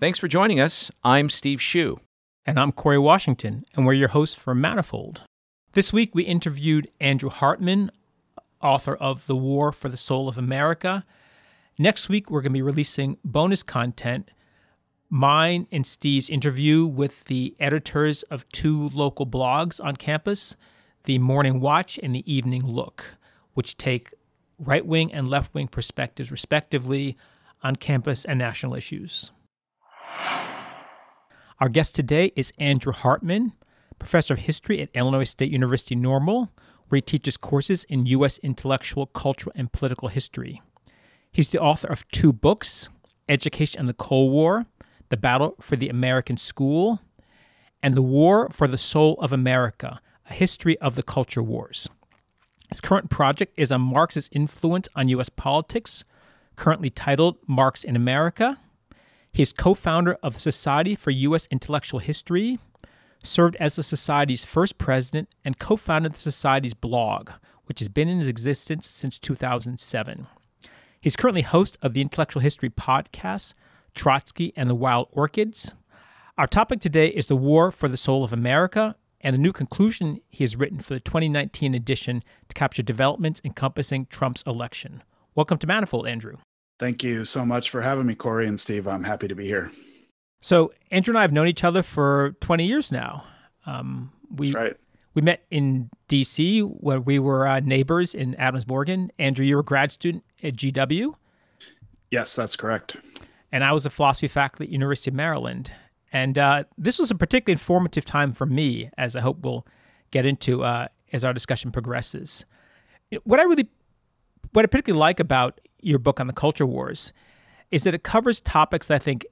Thanks for joining us. I'm Steve Hsu. And I'm Corey Washington, and we're your hosts for Manifold. This week we interviewed Andrew Hartman, author of The War for the Soul of America. Next week we're going to be releasing bonus content mine and Steve's interview with the editors of two local blogs on campus, the Morning Watch and the Evening Look, which take right wing and left wing perspectives, respectively, on campus and national issues. Our guest today is Andrew Hartman, professor of history at Illinois State University Normal, where he teaches courses in U.S. intellectual, cultural, and political history. He's the author of two books Education and the Cold War, The Battle for the American School, and The War for the Soul of America, a history of the culture wars. His current project is on Marx's influence on U.S. politics, currently titled Marx in America. He is co founder of the Society for U.S. Intellectual History, served as the Society's first president, and co founded the Society's blog, which has been in existence since 2007. He's currently host of the intellectual history podcast, Trotsky and the Wild Orchids. Our topic today is the War for the Soul of America and the new conclusion he has written for the 2019 edition to capture developments encompassing Trump's election. Welcome to Manifold, Andrew. Thank you so much for having me, Corey and Steve. I'm happy to be here. So, Andrew and I have known each other for 20 years now. Um, we, That's right. We met in DC when we were uh, neighbors in Adams Morgan. Andrew, you were a grad student at GW. Yes, that's correct. And I was a philosophy faculty at University of Maryland. And uh, this was a particularly informative time for me, as I hope we'll get into uh, as our discussion progresses. What I really, what I particularly like about your book on the culture wars is that it covers topics that I think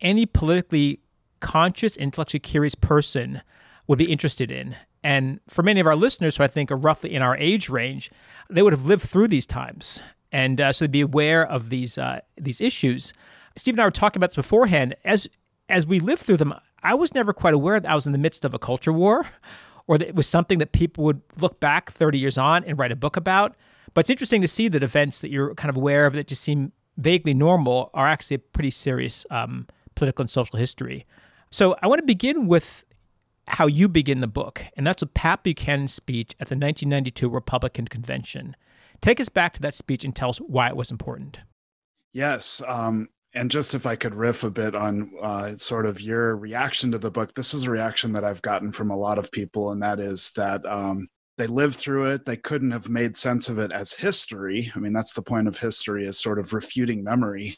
any politically conscious, intellectually curious person would be interested in. And for many of our listeners, who I think are roughly in our age range, they would have lived through these times, and uh, so they'd be aware of these uh, these issues. Steve and I were talking about this beforehand. As as we lived through them, I was never quite aware that I was in the midst of a culture war, or that it was something that people would look back 30 years on and write a book about. But it's interesting to see that events that you're kind of aware of that just seem vaguely normal are actually a pretty serious um, political and social history. So I want to begin with how you begin the book, and that's with Pat Buchanan's speech at the 1992 Republican Convention. Take us back to that speech and tell us why it was important. Yes. Um, and just if I could riff a bit on uh, sort of your reaction to the book, this is a reaction that I've gotten from a lot of people, and that is that um, they lived through it they couldn't have made sense of it as history. I mean that's the point of history is sort of refuting memory.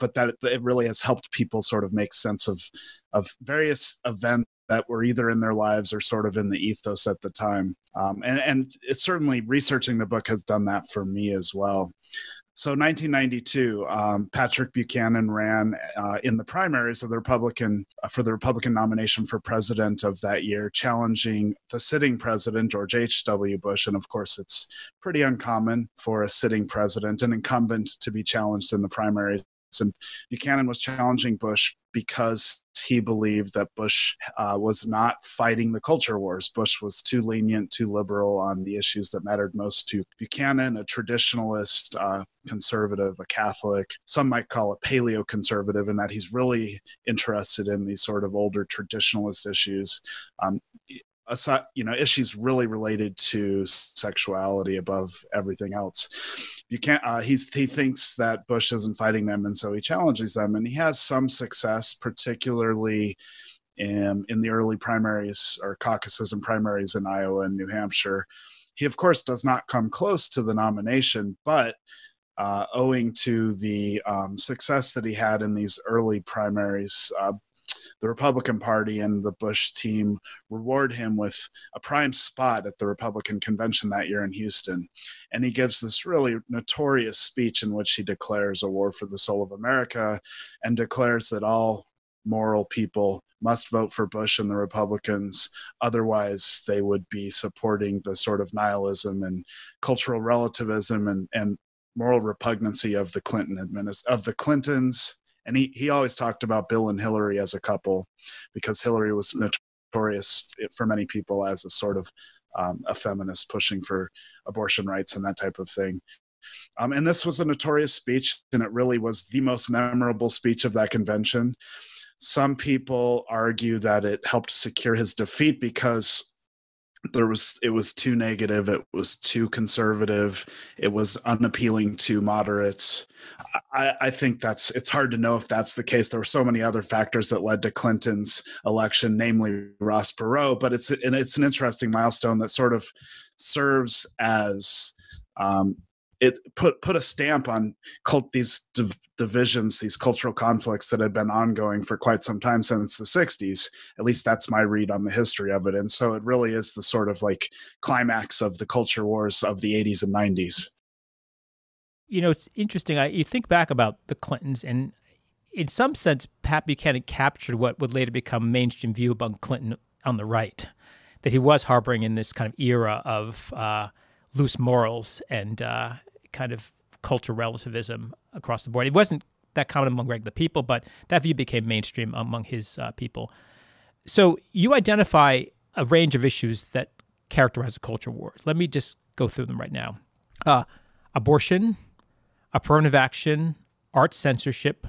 But that it really has helped people sort of make sense of of various events that were either in their lives or sort of in the ethos at the time. Um, and and it's certainly researching the book has done that for me as well so 1992, um, Patrick Buchanan ran uh, in the primaries of the Republican uh, for the Republican nomination for president of that year, challenging the sitting president George H. W. Bush. And of course, it's pretty uncommon for a sitting president, an incumbent, to be challenged in the primaries and Buchanan was challenging Bush because he believed that Bush uh, was not fighting the culture wars. Bush was too lenient, too liberal on the issues that mattered most to Buchanan, a traditionalist, uh, conservative, a Catholic. Some might call a paleo conservative, in that he's really interested in these sort of older traditionalist issues. Um, you know, issues really related to sexuality above everything else. You can't. Uh, he's he thinks that Bush isn't fighting them, and so he challenges them, and he has some success, particularly in in the early primaries or caucuses and primaries in Iowa and New Hampshire. He of course does not come close to the nomination, but uh, owing to the um, success that he had in these early primaries, uh, the Republican Party and the Bush team reward him with a prime spot at the Republican convention that year in Houston. And he gives this really notorious speech in which he declares a war for the soul of America and declares that all moral people must vote for Bush and the Republicans. Otherwise, they would be supporting the sort of nihilism and cultural relativism and, and moral repugnancy of the Clinton administration of the Clintons and he he always talked about Bill and Hillary as a couple because Hillary was notorious for many people as a sort of um, a feminist pushing for abortion rights and that type of thing. Um, and this was a notorious speech, and it really was the most memorable speech of that convention. Some people argue that it helped secure his defeat because there was it was too negative it was too conservative it was unappealing to moderates. I, I, think that's it's hard to know if that's the case. There were so many other factors that led to clinton's election namely ross perot but it's and it's an interesting milestone that sort of serves as um, it put put a stamp on cult these div- divisions these cultural conflicts that had been ongoing for quite some time since the 60s at least that's my read on the history of it. And so it really is the sort of like climax of the culture wars of the 80s and 90s you know it's interesting. I, you think back about the clintons and in some sense pat buchanan captured what would later become mainstream view about clinton on the right that he was harboring in this kind of era of uh, loose morals and uh, kind of cultural relativism across the board. It wasn't that common among regular people, but that view became mainstream among his uh, people. So you identify a range of issues that characterize the culture war. Let me just go through them right now. Uh, abortion, affirmative action, art censorship,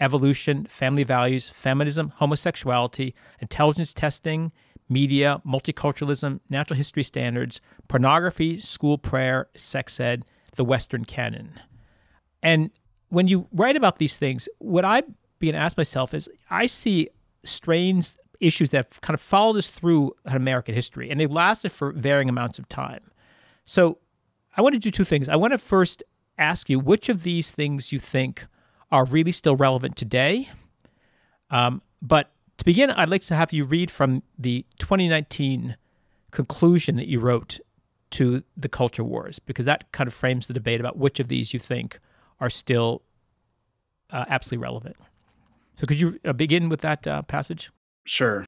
evolution, family values, feminism, homosexuality, intelligence testing, media, multiculturalism, natural history standards, pornography, school prayer, sex ed, the Western canon. And when you write about these things, what I begin to ask myself is I see strange issues that have kind of followed us through American history, and they've lasted for varying amounts of time. So I want to do two things. I want to first ask you which of these things you think are really still relevant today. Um, but to begin, I'd like to have you read from the 2019 conclusion that you wrote to the culture wars because that kind of frames the debate about which of these you think are still uh, absolutely relevant. So, could you uh, begin with that uh, passage? Sure.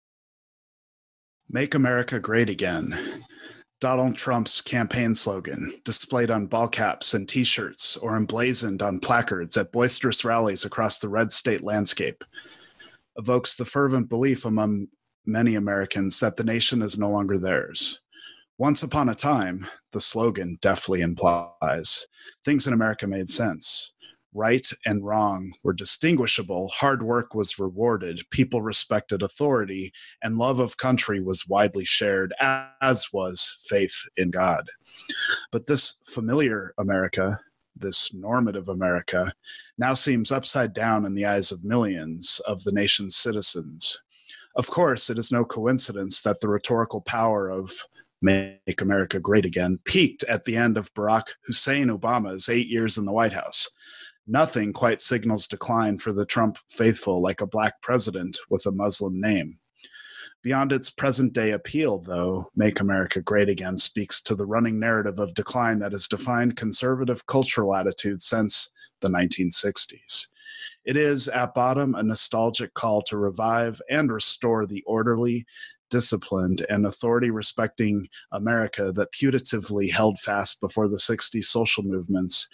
Make America Great Again. Donald Trump's campaign slogan, displayed on ball caps and t shirts or emblazoned on placards at boisterous rallies across the red state landscape, evokes the fervent belief among many Americans that the nation is no longer theirs. Once upon a time, the slogan deftly implies, things in America made sense. Right and wrong were distinguishable, hard work was rewarded, people respected authority, and love of country was widely shared, as was faith in God. But this familiar America, this normative America, now seems upside down in the eyes of millions of the nation's citizens. Of course, it is no coincidence that the rhetorical power of Make America Great Again peaked at the end of Barack Hussein Obama's eight years in the White House. Nothing quite signals decline for the Trump faithful like a black president with a Muslim name. Beyond its present day appeal, though, Make America Great Again speaks to the running narrative of decline that has defined conservative cultural attitudes since the 1960s. It is, at bottom, a nostalgic call to revive and restore the orderly disciplined and authority respecting America that putatively held fast before the 60s social movements,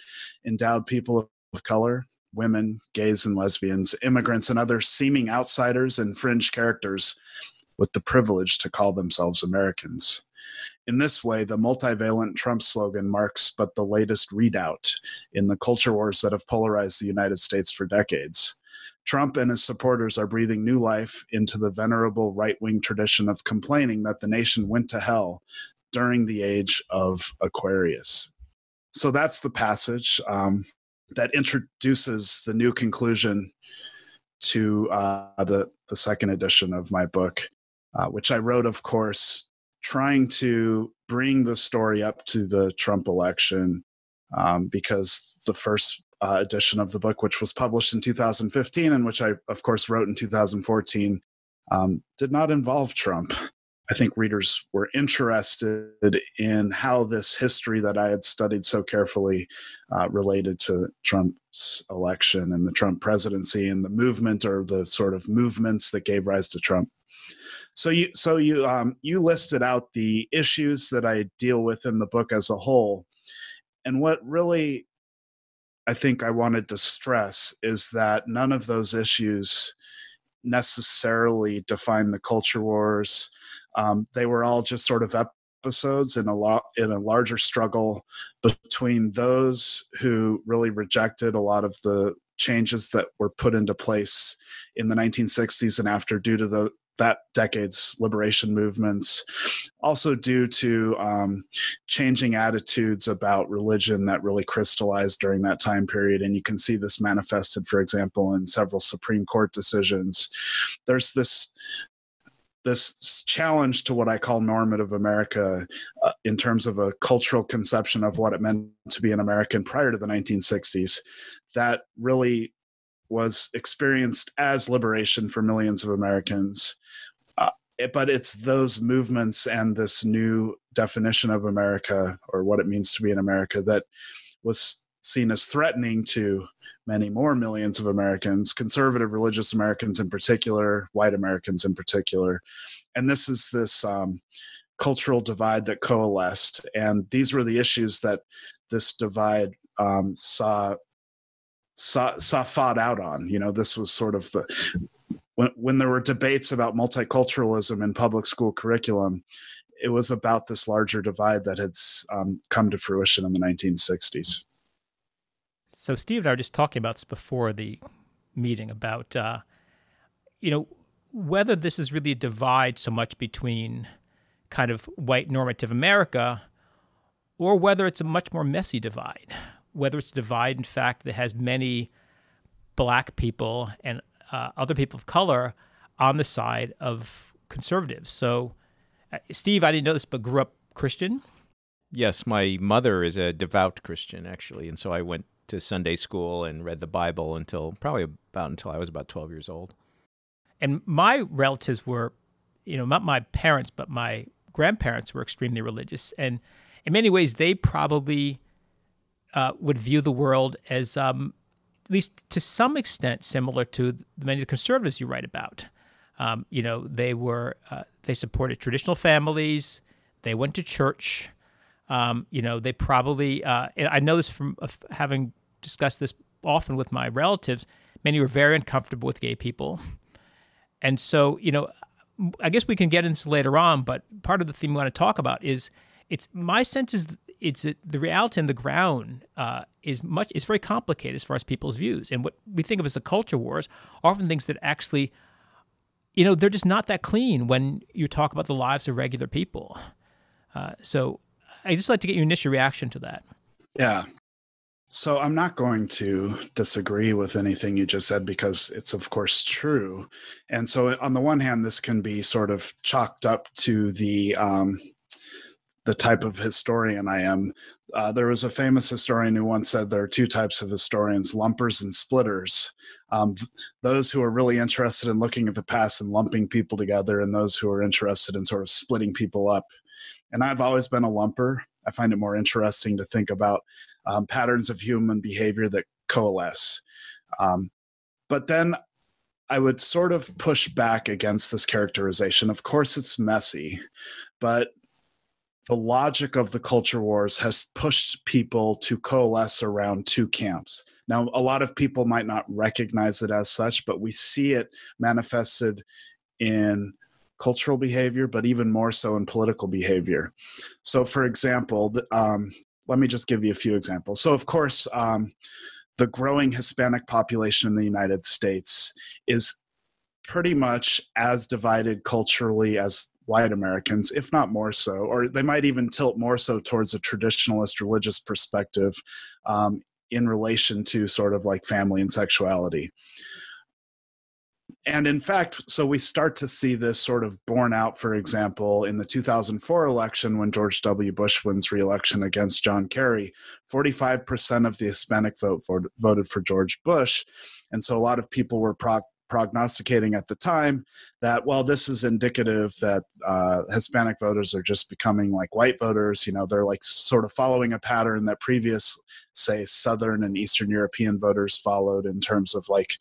endowed people of color, women, gays and lesbians, immigrants, and other seeming outsiders and fringe characters with the privilege to call themselves Americans. In this way, the multivalent Trump slogan marks but the latest readout in the culture wars that have polarized the United States for decades. Trump and his supporters are breathing new life into the venerable right wing tradition of complaining that the nation went to hell during the age of Aquarius. So that's the passage um, that introduces the new conclusion to uh, the, the second edition of my book, uh, which I wrote, of course, trying to bring the story up to the Trump election um, because the first uh, edition of the book, which was published in 2015 and which I, of course, wrote in 2014, um, did not involve Trump. I think readers were interested in how this history that I had studied so carefully uh, related to Trump's election and the Trump presidency and the movement or the sort of movements that gave rise to Trump. So you so you um, you listed out the issues that I deal with in the book as a whole, and what really I think I wanted to stress is that none of those issues necessarily define the culture wars. Um, they were all just sort of episodes in a lot in a larger struggle between those who really rejected a lot of the changes that were put into place in the 1960s and after due to the that decade's liberation movements, also due to um, changing attitudes about religion that really crystallized during that time period. And you can see this manifested, for example, in several Supreme Court decisions. There's this this challenge to what I call normative America uh, in terms of a cultural conception of what it meant to be an American prior to the 1960s that really was experienced as liberation for millions of Americans. Uh, it, but it's those movements and this new definition of America or what it means to be in America that was seen as threatening to many more millions of Americans, conservative religious Americans in particular, white Americans in particular. And this is this um, cultural divide that coalesced. And these were the issues that this divide um, saw saw, saw fought out on. You know, this was sort of the when when there were debates about multiculturalism in public school curriculum, it was about this larger divide that had um, come to fruition in the 1960s. So Steve and I were just talking about this before the meeting about, uh, you know, whether this is really a divide so much between kind of white normative America or whether it's a much more messy divide whether it's a divide, in fact, that has many black people and uh, other people of color on the side of conservatives. So, uh, Steve, I didn't know this, but grew up Christian. Yes, my mother is a devout Christian, actually, and so I went to Sunday school and read the Bible until probably about until I was about twelve years old. And my relatives were, you know, not my parents, but my grandparents were extremely religious, and in many ways, they probably uh, would view the world as, um, at least to some extent, similar to many of the conservatives you write about. Um, you know, they were uh, they supported traditional families. They went to church. Um, you know, they probably. Uh, I know this from having discussed this often with my relatives. Many were very uncomfortable with gay people, and so you know, I guess we can get into later on. But part of the theme we want to talk about is it's my sense is it's the reality on the ground uh, is much is very complicated as far as people's views. And what we think of as the culture wars are often things that actually you know they're just not that clean when you talk about the lives of regular people. Uh, so i just like to get your initial reaction to that. Yeah. So i'm not going to disagree with anything you just said because it's of course true. And so on the one hand this can be sort of chalked up to the um, the type of historian I am. Uh, there was a famous historian who once said there are two types of historians lumpers and splitters. Um, those who are really interested in looking at the past and lumping people together, and those who are interested in sort of splitting people up. And I've always been a lumper. I find it more interesting to think about um, patterns of human behavior that coalesce. Um, but then I would sort of push back against this characterization. Of course, it's messy, but the logic of the culture wars has pushed people to coalesce around two camps. Now, a lot of people might not recognize it as such, but we see it manifested in cultural behavior, but even more so in political behavior. So, for example, um, let me just give you a few examples. So, of course, um, the growing Hispanic population in the United States is pretty much as divided culturally as white Americans, if not more so, or they might even tilt more so towards a traditionalist religious perspective um, in relation to sort of like family and sexuality. And in fact, so we start to see this sort of borne out, for example, in the 2004 election when George W. Bush wins reelection against John Kerry. 45% of the Hispanic vote voted for George Bush. And so a lot of people were pro- prognosticating at the time that well this is indicative that uh, hispanic voters are just becoming like white voters you know they're like sort of following a pattern that previous say southern and eastern european voters followed in terms of like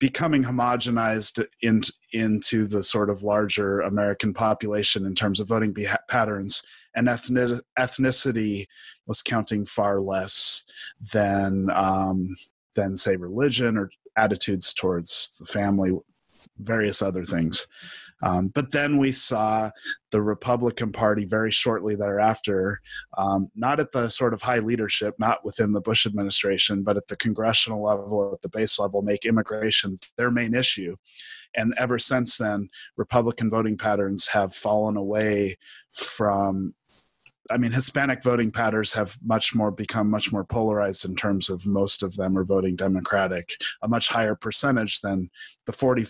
becoming homogenized in, into the sort of larger american population in terms of voting beha- patterns. And ethnic, ethnicity was counting far less than um, than say religion or attitudes towards the family, various other things. Um, but then we saw the Republican Party very shortly thereafter, um, not at the sort of high leadership, not within the Bush administration, but at the congressional level, at the base level, make immigration their main issue. And ever since then, Republican voting patterns have fallen away from I mean, Hispanic voting patterns have much more become much more polarized in terms of most of them are voting Democratic, a much higher percentage than the 40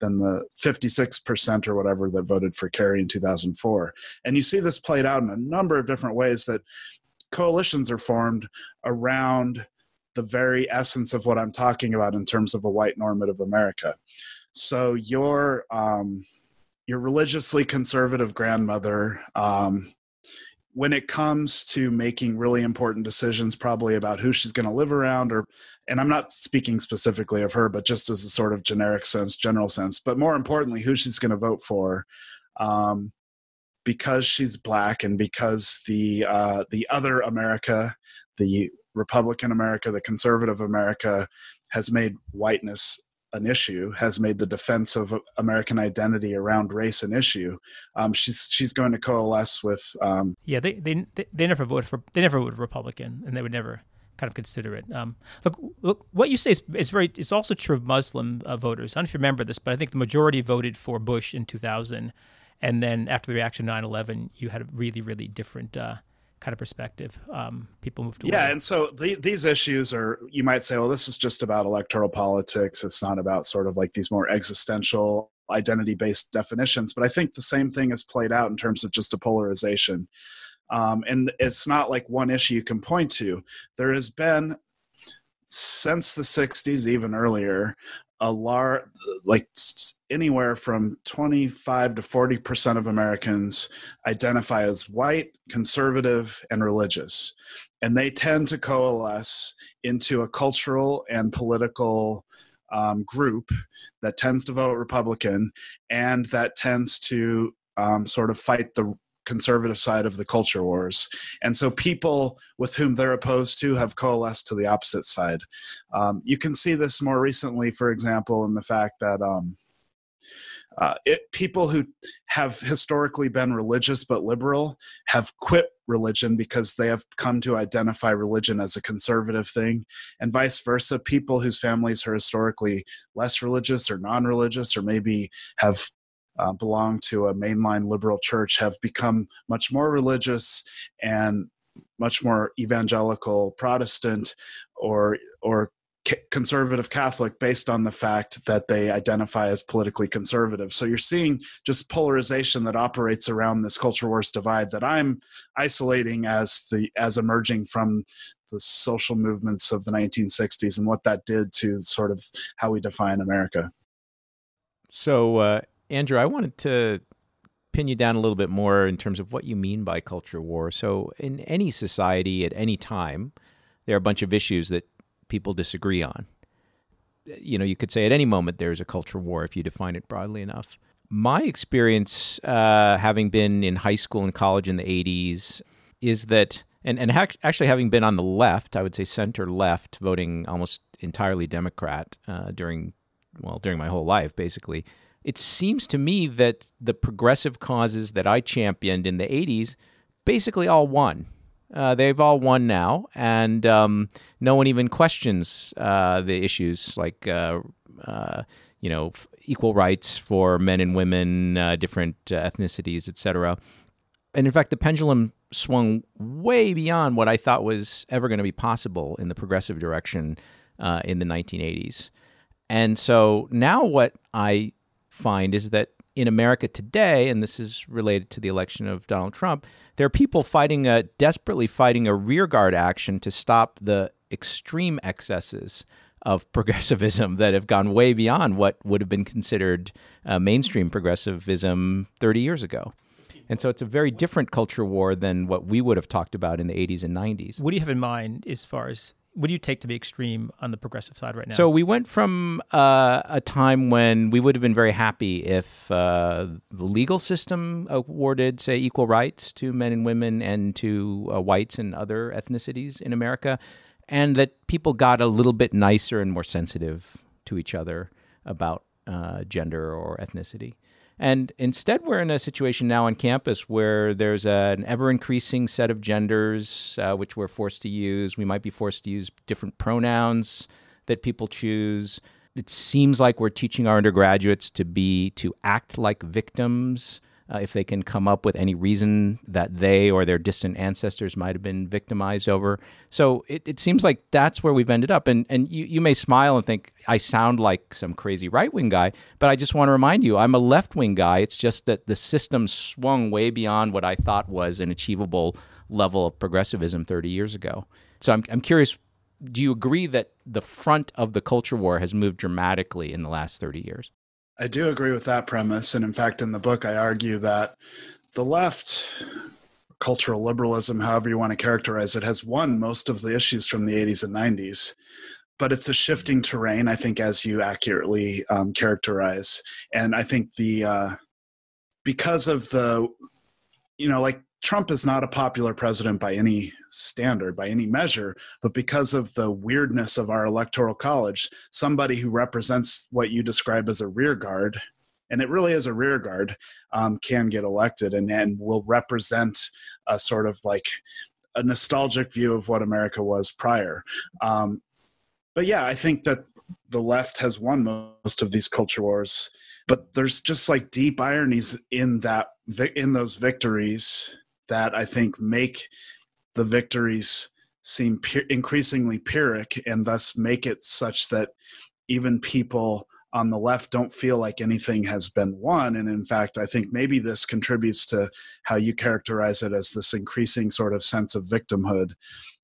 than the 56% or whatever that voted for Kerry in 2004. And you see this played out in a number of different ways that coalitions are formed around the very essence of what I'm talking about in terms of a white normative America. So your um, your religiously conservative grandmother um, when it comes to making really important decisions probably about who she's going to live around or and i'm not speaking specifically of her but just as a sort of generic sense general sense but more importantly who she's going to vote for um, because she's black and because the uh, the other america the republican america the conservative america has made whiteness an issue, has made the defense of American identity around race an issue. Um, she's she's going to coalesce with. Um, yeah, they, they they never voted for they never voted Republican, and they would never kind of consider it. Um, look, look, what you say is, is very. It's also true of Muslim uh, voters. I don't know if you remember this, but I think the majority voted for Bush in 2000, and then after the reaction to 9/11, you had a really really different. Uh, kind of perspective. Um, people moved away. Yeah, and so the, these issues are, you might say, well, this is just about electoral politics. It's not about sort of like these more existential identity based definitions. But I think the same thing is played out in terms of just a polarization. Um, and it's not like one issue you can point to. There has been since the 60s, even earlier, a large like anywhere from 25 to 40 percent of americans identify as white conservative and religious. And they tend to coalesce into a cultural and political um, group that tends to vote republican and that tends to um, sort of fight the conservative side of the culture wars. And so people with whom they're opposed to have coalesced to the opposite side. Um, you can see this more recently, for example, in the fact that. Um, uh, it, people who have historically been religious but liberal have quit religion because they have come to identify religion as a conservative thing, and vice versa. People whose families are historically less religious or non religious, or maybe have uh, belong to a mainline liberal church have become much more religious and much more evangelical Protestant or or conservative Catholic based on the fact that they identify as politically conservative. So you're seeing just polarization that operates around this culture wars divide that I'm isolating as the as emerging from the social movements of the 1960s and what that did to sort of how we define America. So uh, Andrew, I wanted to pin you down a little bit more in terms of what you mean by culture war. So, in any society at any time, there are a bunch of issues that people disagree on. You know, you could say at any moment there's a culture war if you define it broadly enough. My experience, uh, having been in high school and college in the 80s, is that, and, and ha- actually having been on the left, I would say center left, voting almost entirely Democrat uh, during, well, during my whole life, basically it seems to me that the progressive causes that I championed in the 80s basically all won. Uh, they've all won now, and um, no one even questions uh, the issues like, uh, uh you know, equal rights for men and women, uh, different uh, ethnicities, etc. And in fact, the pendulum swung way beyond what I thought was ever going to be possible in the progressive direction in the 1980s. And so now, what I find is that in America today, and this is related to the election of Donald Trump, there are people fighting a desperately fighting a rearguard action to stop the extreme excesses of progressivism that have gone way beyond what would have been considered uh, mainstream progressivism 30 years ago. And so it's a very different culture war than what we would have talked about in the 80s and 90s. What do you have in mind as far as what do you take to be extreme on the progressive side right now? So we went from uh, a time when we would have been very happy if uh, the legal system awarded, say, equal rights to men and women and to uh, whites and other ethnicities in America, and that people got a little bit nicer and more sensitive to each other about uh, gender or ethnicity. And instead, we're in a situation now on campus where there's an ever increasing set of genders, uh, which we're forced to use. We might be forced to use different pronouns that people choose. It seems like we're teaching our undergraduates to be, to act like victims uh, if they can come up with any reason that they or their distant ancestors might have been victimized over. So it, it seems like that's where we've ended up. And, and you, you may smile and think, I sound like some crazy right wing guy, but I just want to remind you, I'm a left wing guy. It's just that the system swung way beyond what I thought was an achievable level of progressivism 30 years ago. So I'm, I'm curious do you agree that the front of the culture war has moved dramatically in the last 30 years? I do agree with that premise. And in fact, in the book, I argue that the left, cultural liberalism, however you want to characterize it, has won most of the issues from the 80s and 90s. But it's a shifting terrain, I think, as you accurately um, characterize. And I think the, uh, because of the, you know, like Trump is not a popular president by any standard, by any measure, but because of the weirdness of our electoral college, somebody who represents what you describe as a rear guard, and it really is a rear guard, um, can get elected and, and will represent a sort of like a nostalgic view of what America was prior. Um, but yeah, I think that the left has won most of these culture wars, but there's just like deep ironies in that in those victories that I think make the victories seem increasingly pyrrhic and thus make it such that even people on the left don't feel like anything has been won. And in fact, I think maybe this contributes to how you characterize it as this increasing sort of sense of victimhood.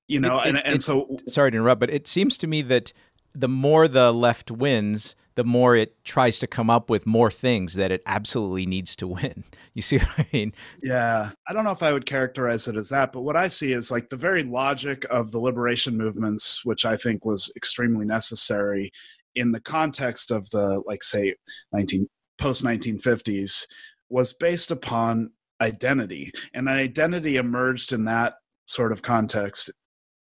You know, it, it, and, and so sorry to interrupt, but it seems to me that the more the left wins, the more it tries to come up with more things that it absolutely needs to win. You see what I mean? Yeah. I don't know if I would characterize it as that, but what I see is like the very logic of the liberation movements, which I think was extremely necessary in the context of the, like, say, 19 post 1950s, was based upon identity. And an identity emerged in that sort of context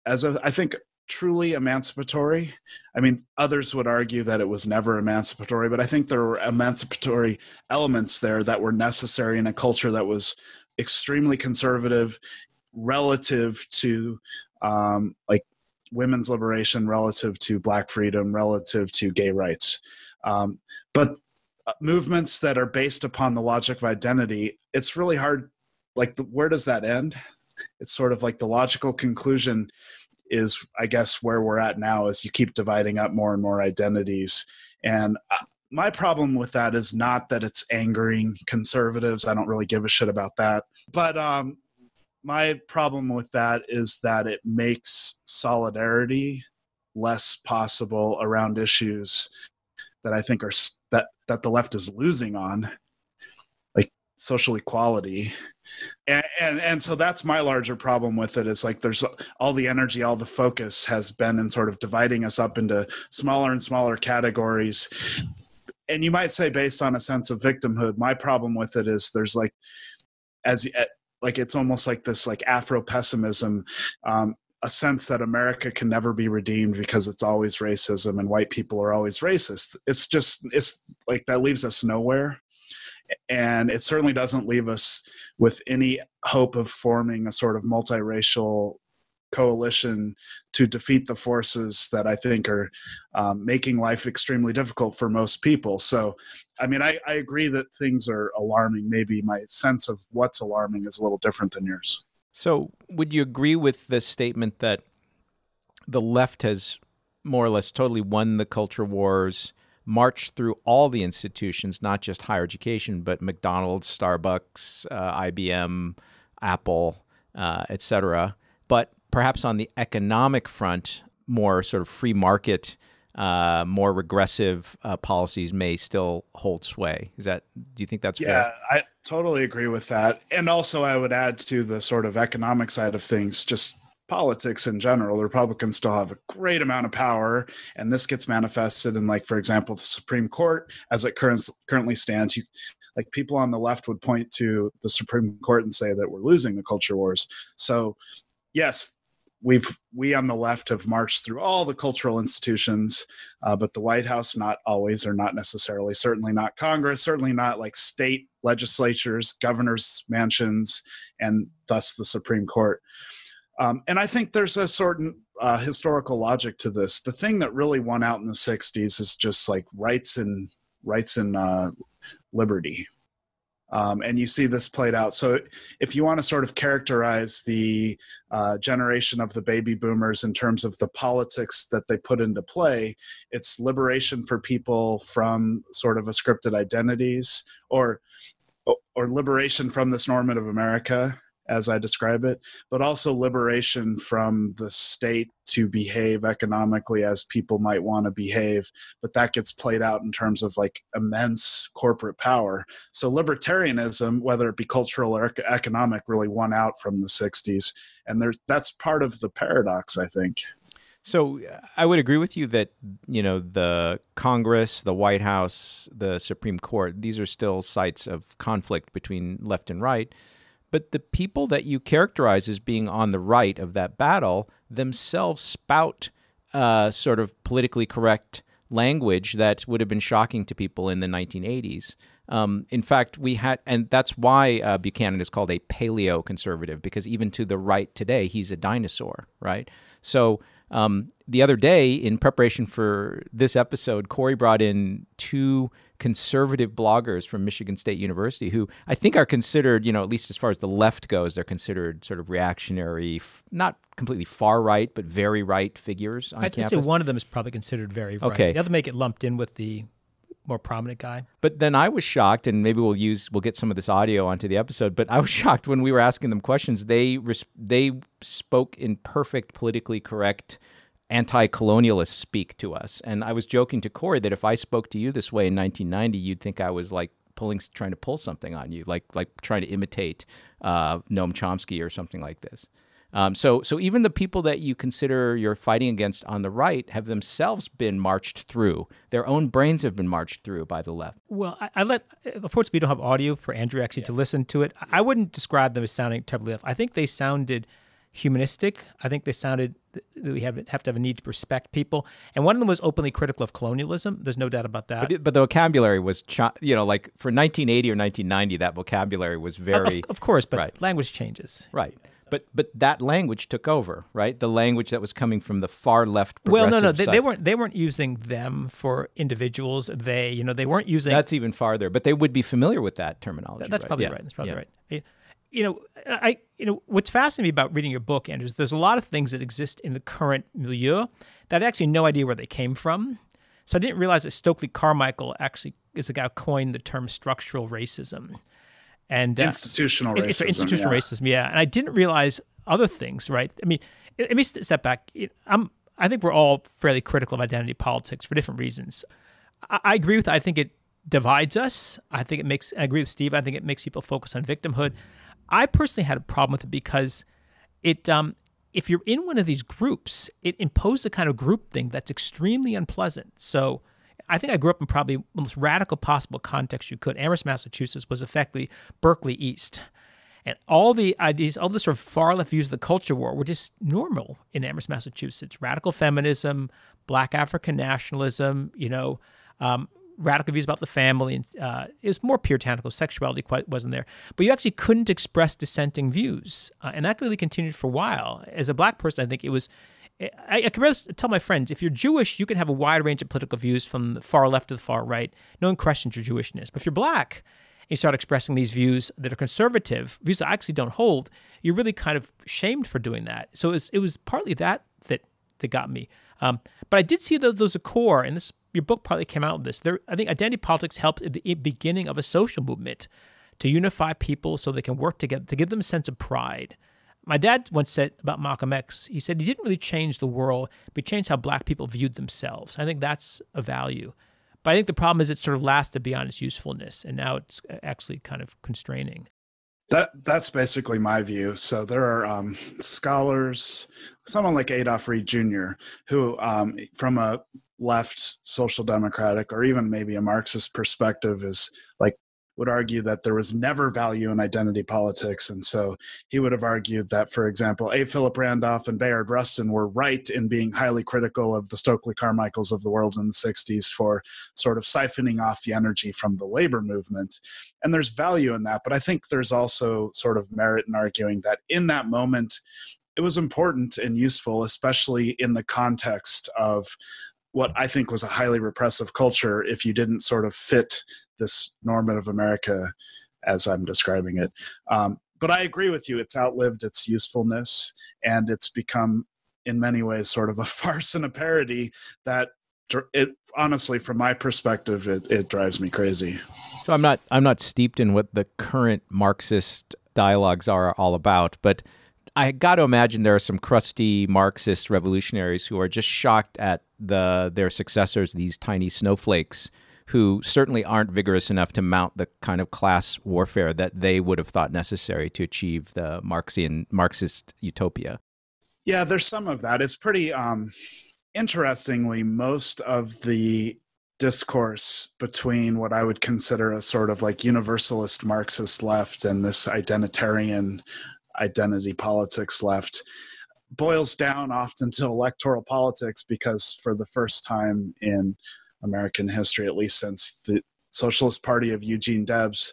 as a, I think truly emancipatory. I mean, others would argue that it was never emancipatory, but I think there were emancipatory elements there that were necessary in a culture that was extremely conservative relative to um, like women's liberation, relative to black freedom, relative to gay rights. Um, but uh, movements that are based upon the logic of identity, it's really hard. Like, where does that end? It's sort of like the logical conclusion is i guess where we're at now is you keep dividing up more and more identities. And uh, my problem with that is not that it's angering conservatives. I don't really give a shit about that. But um my problem with that is that it makes solidarity less possible around issues that i think are that that the left is losing on social equality. And, and and so that's my larger problem with it is like there's all the energy all the focus has been in sort of dividing us up into smaller and smaller categories. And you might say based on a sense of victimhood my problem with it is there's like as eh, like it's almost like this like afro pessimism um, a sense that America can never be redeemed because it's always racism and white people are always racist. It's just it's like that leaves us nowhere and it certainly doesn't leave us with any hope of forming a sort of multiracial coalition to defeat the forces that I think are um, making life extremely difficult for most people. So, I mean, I, I agree that things are alarming. Maybe my sense of what's alarming is a little different than yours. So, would you agree with the statement that the left has more or less totally won the culture wars? Marched through all the institutions, not just higher education, but McDonald's, Starbucks, uh, IBM, Apple, uh, et cetera. But perhaps on the economic front, more sort of free market, uh, more regressive uh, policies may still hold sway. Is that? Do you think that's yeah, fair? Yeah, I totally agree with that. And also, I would add to the sort of economic side of things, just politics in general, the Republicans still have a great amount of power, and this gets manifested in, like, for example, the Supreme Court as it current, currently stands. You, like, people on the left would point to the Supreme Court and say that we're losing the culture wars. So, yes, we've we on the left have marched through all the cultural institutions uh, but the white house not always or not necessarily certainly not congress certainly not like state legislatures governors mansions and thus the supreme court um, and i think there's a certain uh, historical logic to this. The thing that really won out in the 60s is just like rights and rights and uh, liberty. Um, and you see this played out. So, if you want to sort of characterize the uh, generation of the baby boomers in terms of the politics that they put into play, it's liberation for people from sort of a scripted identities or or liberation from this normative America as I describe it, but also liberation from the state to behave economically as people might want to behave. But that gets played out in terms of like immense corporate power. So libertarianism, whether it be cultural or economic, really won out from the 60s. And there's that's part of the paradox, I think. So I would agree with you that you know the Congress, the White House, the Supreme Court; these are still sites of conflict between left and right. But the people that you characterize as being on the right of that battle themselves spout uh, sort of politically correct language that would have been shocking to people in the 1980s. Um, in fact, we had, and that's why uh, Buchanan is called a paleo conservative, because even to the right today, he's a dinosaur, right? So um, the other day, in preparation for this episode, Corey brought in two conservative bloggers from Michigan State University who I think are considered, you know, at least as far as the left goes, they're considered sort of reactionary, not completely far right, but very right figures on I'd campus. say one of them is probably considered very right. Okay. The other make it lumped in with the more prominent guy. But then I was shocked, and maybe we'll use we'll get some of this audio onto the episode. But I was shocked when we were asking them questions. They res- they spoke in perfect politically correct anti-colonialist speak to us. And I was joking to Corey that if I spoke to you this way in 1990, you'd think I was like pulling, trying to pull something on you, like like trying to imitate uh, Noam Chomsky or something like this. Um, so, so even the people that you consider you're fighting against on the right have themselves been marched through. Their own brains have been marched through by the left. Well, I, I let, unfortunately, we don't have audio for Andrew actually yeah. to listen to it. I wouldn't describe them as sounding terribly left. I think they sounded humanistic. I think they sounded that we have have to have a need to respect people, and one of them was openly critical of colonialism. There's no doubt about that. But, but the vocabulary was, you know, like for 1980 or 1990, that vocabulary was very, of, of course, but right. language changes. Right. But but that language took over, right? The language that was coming from the far left. Well, no, no, they, they, weren't. They weren't using them for individuals. They, you know, they weren't using. That's even farther. But they would be familiar with that terminology. That's right? probably yeah. right. That's probably yeah. right you know, I you know what's fascinating me about reading your book, Andrew, is there's a lot of things that exist in the current milieu that I actually no idea where they came from. So I didn't realize that Stokely Carmichael actually is the guy who coined the term structural racism and uh, institutional racism. It's institutional yeah. racism, yeah. And I didn't realize other things, right? I mean, let me step back. I'm I think we're all fairly critical of identity politics for different reasons. I, I agree with. I think it divides us. I think it makes. I agree with Steve. I think it makes people focus on victimhood. I personally had a problem with it because it um, if you're in one of these groups, it imposed a kind of group thing that's extremely unpleasant. So I think I grew up in probably the most radical possible context you could. Amherst, Massachusetts was effectively Berkeley East. And all the ideas, all the sort of far left views of the culture war were just normal in Amherst, Massachusetts. Radical feminism, black African nationalism, you know, um, radical views about the family, uh, it was more puritanical. Sexuality quite wasn't there, but you actually couldn't express dissenting views, uh, and that really continued for a while. As a black person, I think it was. I, I can tell my friends if you're Jewish, you can have a wide range of political views from the far left to the far right. No one questions your Jewishness. But if you're black, and you start expressing these views that are conservative, views that I actually don't hold, you're really kind of shamed for doing that. So it was, it was partly that that that got me. Um, but I did see that those a core, and this your book probably came out with this. There, I think identity politics helped at the beginning of a social movement to unify people so they can work together to give them a sense of pride. My dad once said about Malcolm X, he said he didn't really change the world, but he changed how black people viewed themselves. I think that's a value. But I think the problem is it sort of lasted beyond its usefulness, and now it's actually kind of constraining. That that's basically my view. So there are um, scholars, someone like Adolph Reed Jr., who, um, from a left social democratic or even maybe a Marxist perspective, is like would argue that there was never value in identity politics. And so he would have argued that, for example, A. Philip Randolph and Bayard Rustin were right in being highly critical of the Stokely Carmichaels of the world in the 60s for sort of siphoning off the energy from the labor movement. And there's value in that. But I think there's also sort of merit in arguing that in that moment, it was important and useful, especially in the context of what I think was a highly repressive culture if you didn't sort of fit this normative America as I'm describing it. Um, but I agree with you, it's outlived its usefulness and it's become, in many ways, sort of a farce and a parody that it honestly from my perspective it, it drives me crazy so i'm not i'm not steeped in what the current marxist dialogues are all about but I got to imagine there are some crusty Marxist revolutionaries who are just shocked at the their successors, these tiny snowflakes, who certainly aren't vigorous enough to mount the kind of class warfare that they would have thought necessary to achieve the Marxian Marxist utopia. Yeah, there's some of that. It's pretty um, interestingly most of the discourse between what I would consider a sort of like universalist Marxist left and this identitarian identity politics left boils down often to electoral politics because for the first time in American history, at least since the Socialist Party of Eugene Debs,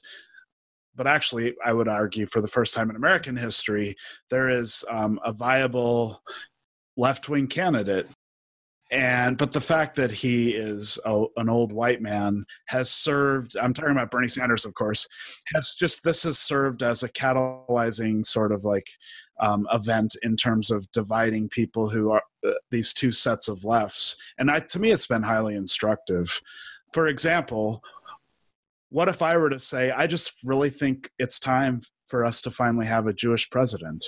but actually, I would argue for the first time in American history, there is um, a viable left wing candidate. And but the fact that he is a, an old white man has served i'm talking about bernie sanders of course has just this has served as a catalyzing sort of like um, event in terms of dividing people who are these two sets of lefts and I, to me it's been highly instructive for example what if i were to say i just really think it's time for us to finally have a jewish president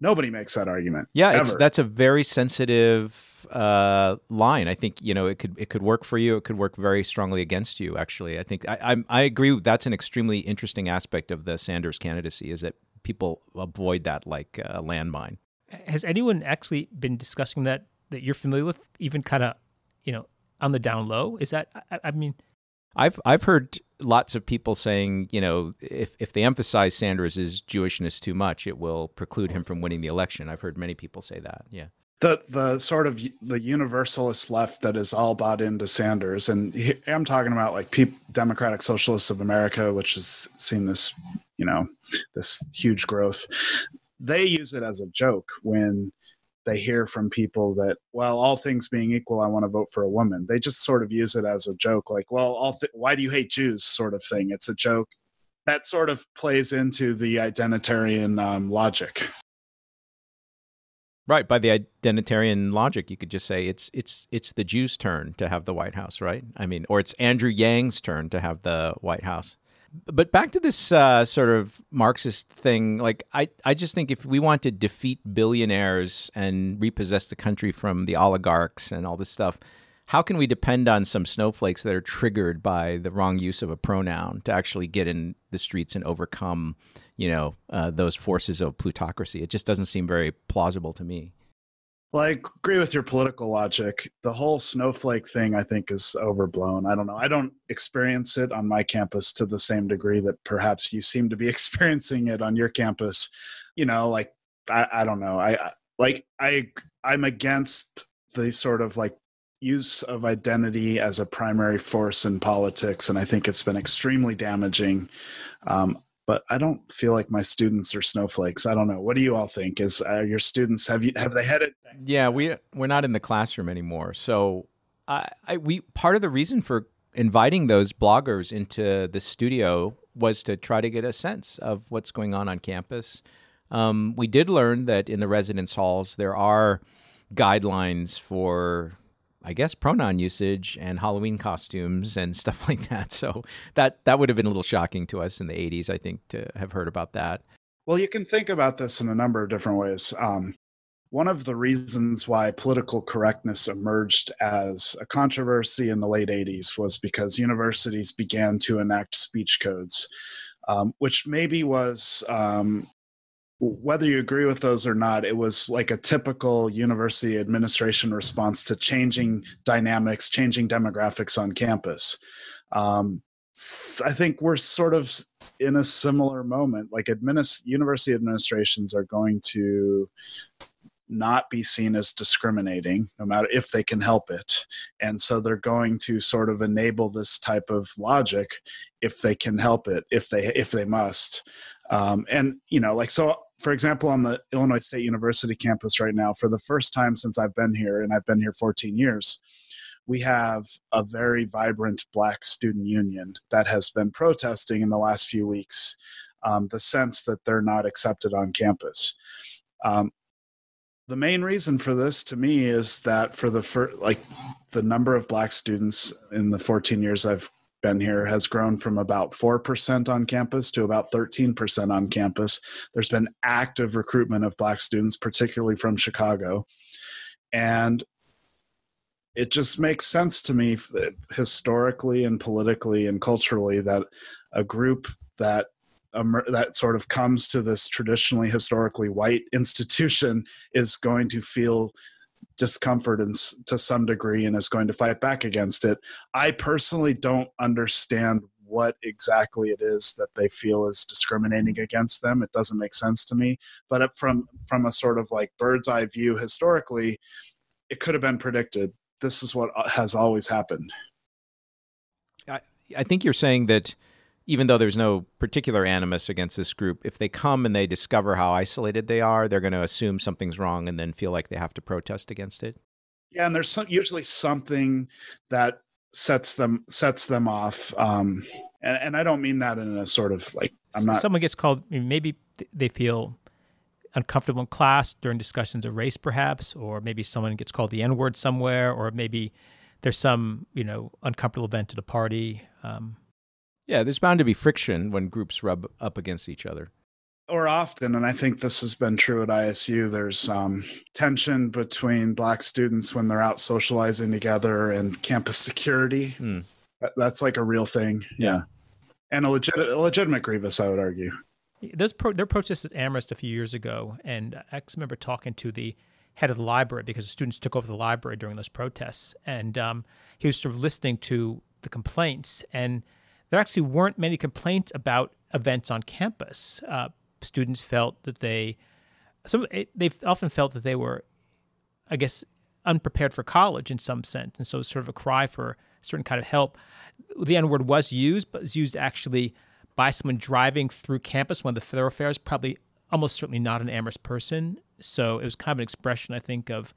Nobody makes that argument. Yeah, that's a very sensitive uh, line. I think you know it could it could work for you. It could work very strongly against you. Actually, I think I I, I agree. That's an extremely interesting aspect of the Sanders candidacy is that people avoid that like a landmine. Has anyone actually been discussing that that you're familiar with, even kind of you know on the down low? Is that I, I mean I've I've heard lots of people saying, you know, if if they emphasize Sanders' Jewishness too much, it will preclude him from winning the election. I've heard many people say that. Yeah. The the sort of the universalist left that is all bought into Sanders, and he, I'm talking about like Pe- Democratic Socialists of America, which has seen this, you know, this huge growth. They use it as a joke when they hear from people that well all things being equal i want to vote for a woman. They just sort of use it as a joke like well all th- why do you hate jews sort of thing. It's a joke. That sort of plays into the identitarian um, logic. Right by the identitarian logic you could just say it's it's it's the jews turn to have the white house right? I mean or it's andrew yang's turn to have the white house but back to this uh, sort of Marxist thing, like I, I just think if we want to defeat billionaires and repossess the country from the oligarchs and all this stuff, how can we depend on some snowflakes that are triggered by the wrong use of a pronoun to actually get in the streets and overcome, you know, uh, those forces of plutocracy? It just doesn't seem very plausible to me. Well, I agree with your political logic. The whole snowflake thing, I think, is overblown. I don't know. I don't experience it on my campus to the same degree that perhaps you seem to be experiencing it on your campus. You know, like I, I don't know. I like I I'm against the sort of like use of identity as a primary force in politics, and I think it's been extremely damaging. Um, but I don't feel like my students are snowflakes. I don't know. What do you all think? Is uh, your students have you have they had it? Yeah, we we're not in the classroom anymore. So I, I we part of the reason for inviting those bloggers into the studio was to try to get a sense of what's going on on campus. Um, we did learn that in the residence halls there are guidelines for I guess pronoun usage and Halloween costumes and stuff like that. So that that would have been a little shocking to us in the 80s, I think, to have heard about that. Well, you can think about this in a number of different ways. Um, one of the reasons why political correctness emerged as a controversy in the late 80s was because universities began to enact speech codes, um, which maybe was um, whether you agree with those or not, it was like a typical university administration response to changing dynamics, changing demographics on campus. Um, I think we're sort of in a similar moment. Like administ- university administrations are going to not be seen as discriminating no matter if they can help it and so they're going to sort of enable this type of logic if they can help it if they if they must um, and you know like so for example on the illinois state university campus right now for the first time since i've been here and i've been here 14 years we have a very vibrant black student union that has been protesting in the last few weeks um, the sense that they're not accepted on campus. Um, the main reason for this to me is that for the first like the number of black students in the 14 years i've been here has grown from about 4% on campus to about 13% on campus. There's been active recruitment of black students particularly from chicago. And it just makes sense to me historically and politically and culturally that a group that that sort of comes to this traditionally historically white institution is going to feel discomfort and to some degree and is going to fight back against it. I personally don't understand what exactly it is that they feel is discriminating against them. It doesn't make sense to me. But from from a sort of like bird's eye view historically it could have been predicted. This is what uh, has always happened. I i think you're saying that even though there's no particular animus against this group, if they come and they discover how isolated they are, they're going to assume something's wrong and then feel like they have to protest against it. Yeah, and there's some, usually something that sets them sets them off. Um, and, and I don't mean that in a sort of like I'm not. Someone gets called. Maybe they feel uncomfortable in class during discussions of race, perhaps, or maybe someone gets called the N word somewhere, or maybe there's some you know uncomfortable event at a party. Um, yeah, there's bound to be friction when groups rub up against each other. Or often, and I think this has been true at ISU, there's um, tension between Black students when they're out socializing together and campus security. Hmm. That's like a real thing. Yeah. And a, legit, a legitimate grievous, I would argue. Those pro- there protests at Amherst a few years ago, and I remember talking to the head of the library because the students took over the library during those protests, and um, he was sort of listening to the complaints and there actually weren't many complaints about events on campus. Uh, students felt that they some they often felt that they were, I guess, unprepared for college in some sense, and so sort of a cry for a certain kind of help. The N word was used, but was used actually by someone driving through campus, one of the thoroughfares, probably almost certainly not an Amherst person. So it was kind of an expression, I think, of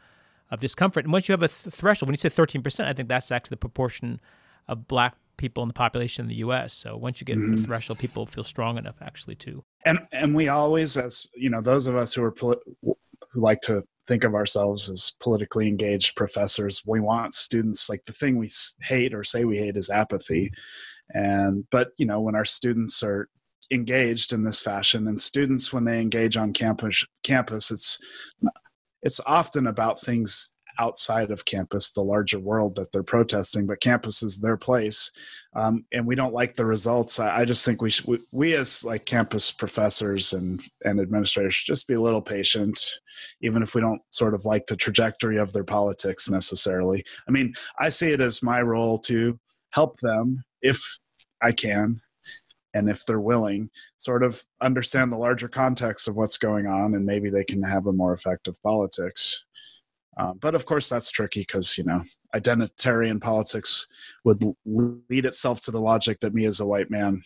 of discomfort. And once you have a th- threshold, when you say 13%, I think that's actually the proportion of black people in the population in the U.S. So once you get mm-hmm. the threshold, people feel strong enough actually to. And and we always, as you know, those of us who are poli- who like to think of ourselves as politically engaged professors, we want students like the thing we hate or say we hate is apathy. And but you know when our students are engaged in this fashion and students when they engage on campus campus it's it's often about things outside of campus, the larger world that they're protesting, but campus is their place. Um, and we don't like the results. I, I just think we should, we, we, as like campus professors and, and administrators should just be a little patient, even if we don't sort of like the trajectory of their politics necessarily. I mean, I see it as my role to help them if I can and if they're willing sort of understand the larger context of what's going on and maybe they can have a more effective politics um, but of course, that's tricky because, you know, identitarian politics would lead itself to the logic that me as a white man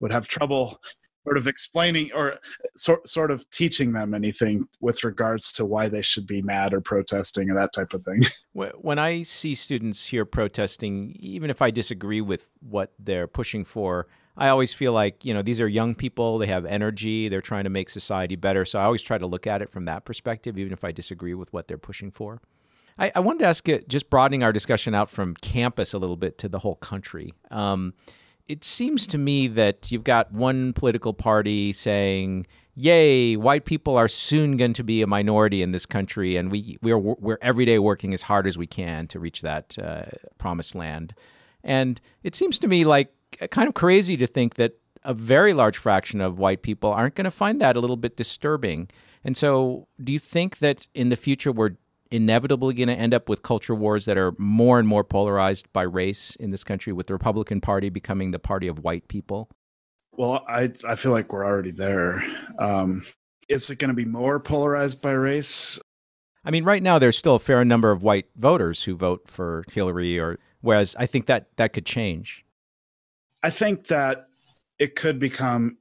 would have trouble sort of explaining or sort sort of teaching them anything with regards to why they should be mad or protesting or that type of thing. When I see students here protesting, even if I disagree with what they're pushing for, I always feel like, you know, these are young people, they have energy, they're trying to make society better. So I always try to look at it from that perspective, even if I disagree with what they're pushing for. I, I wanted to ask just broadening our discussion out from campus a little bit to the whole country. Um, it seems to me that you've got one political party saying, "Yay, white people are soon going to be a minority in this country, and we we're we're every day working as hard as we can to reach that uh, promised land." And it seems to me like kind of crazy to think that a very large fraction of white people aren't going to find that a little bit disturbing. And so, do you think that in the future we're inevitably going to end up with culture wars that are more and more polarized by race in this country, with the Republican Party becoming the party of white people? Well, I I feel like we're already there. Um, is it going to be more polarized by race? I mean, right now there's still a fair number of white voters who vote for Hillary, or whereas I think that that could change. I think that it could become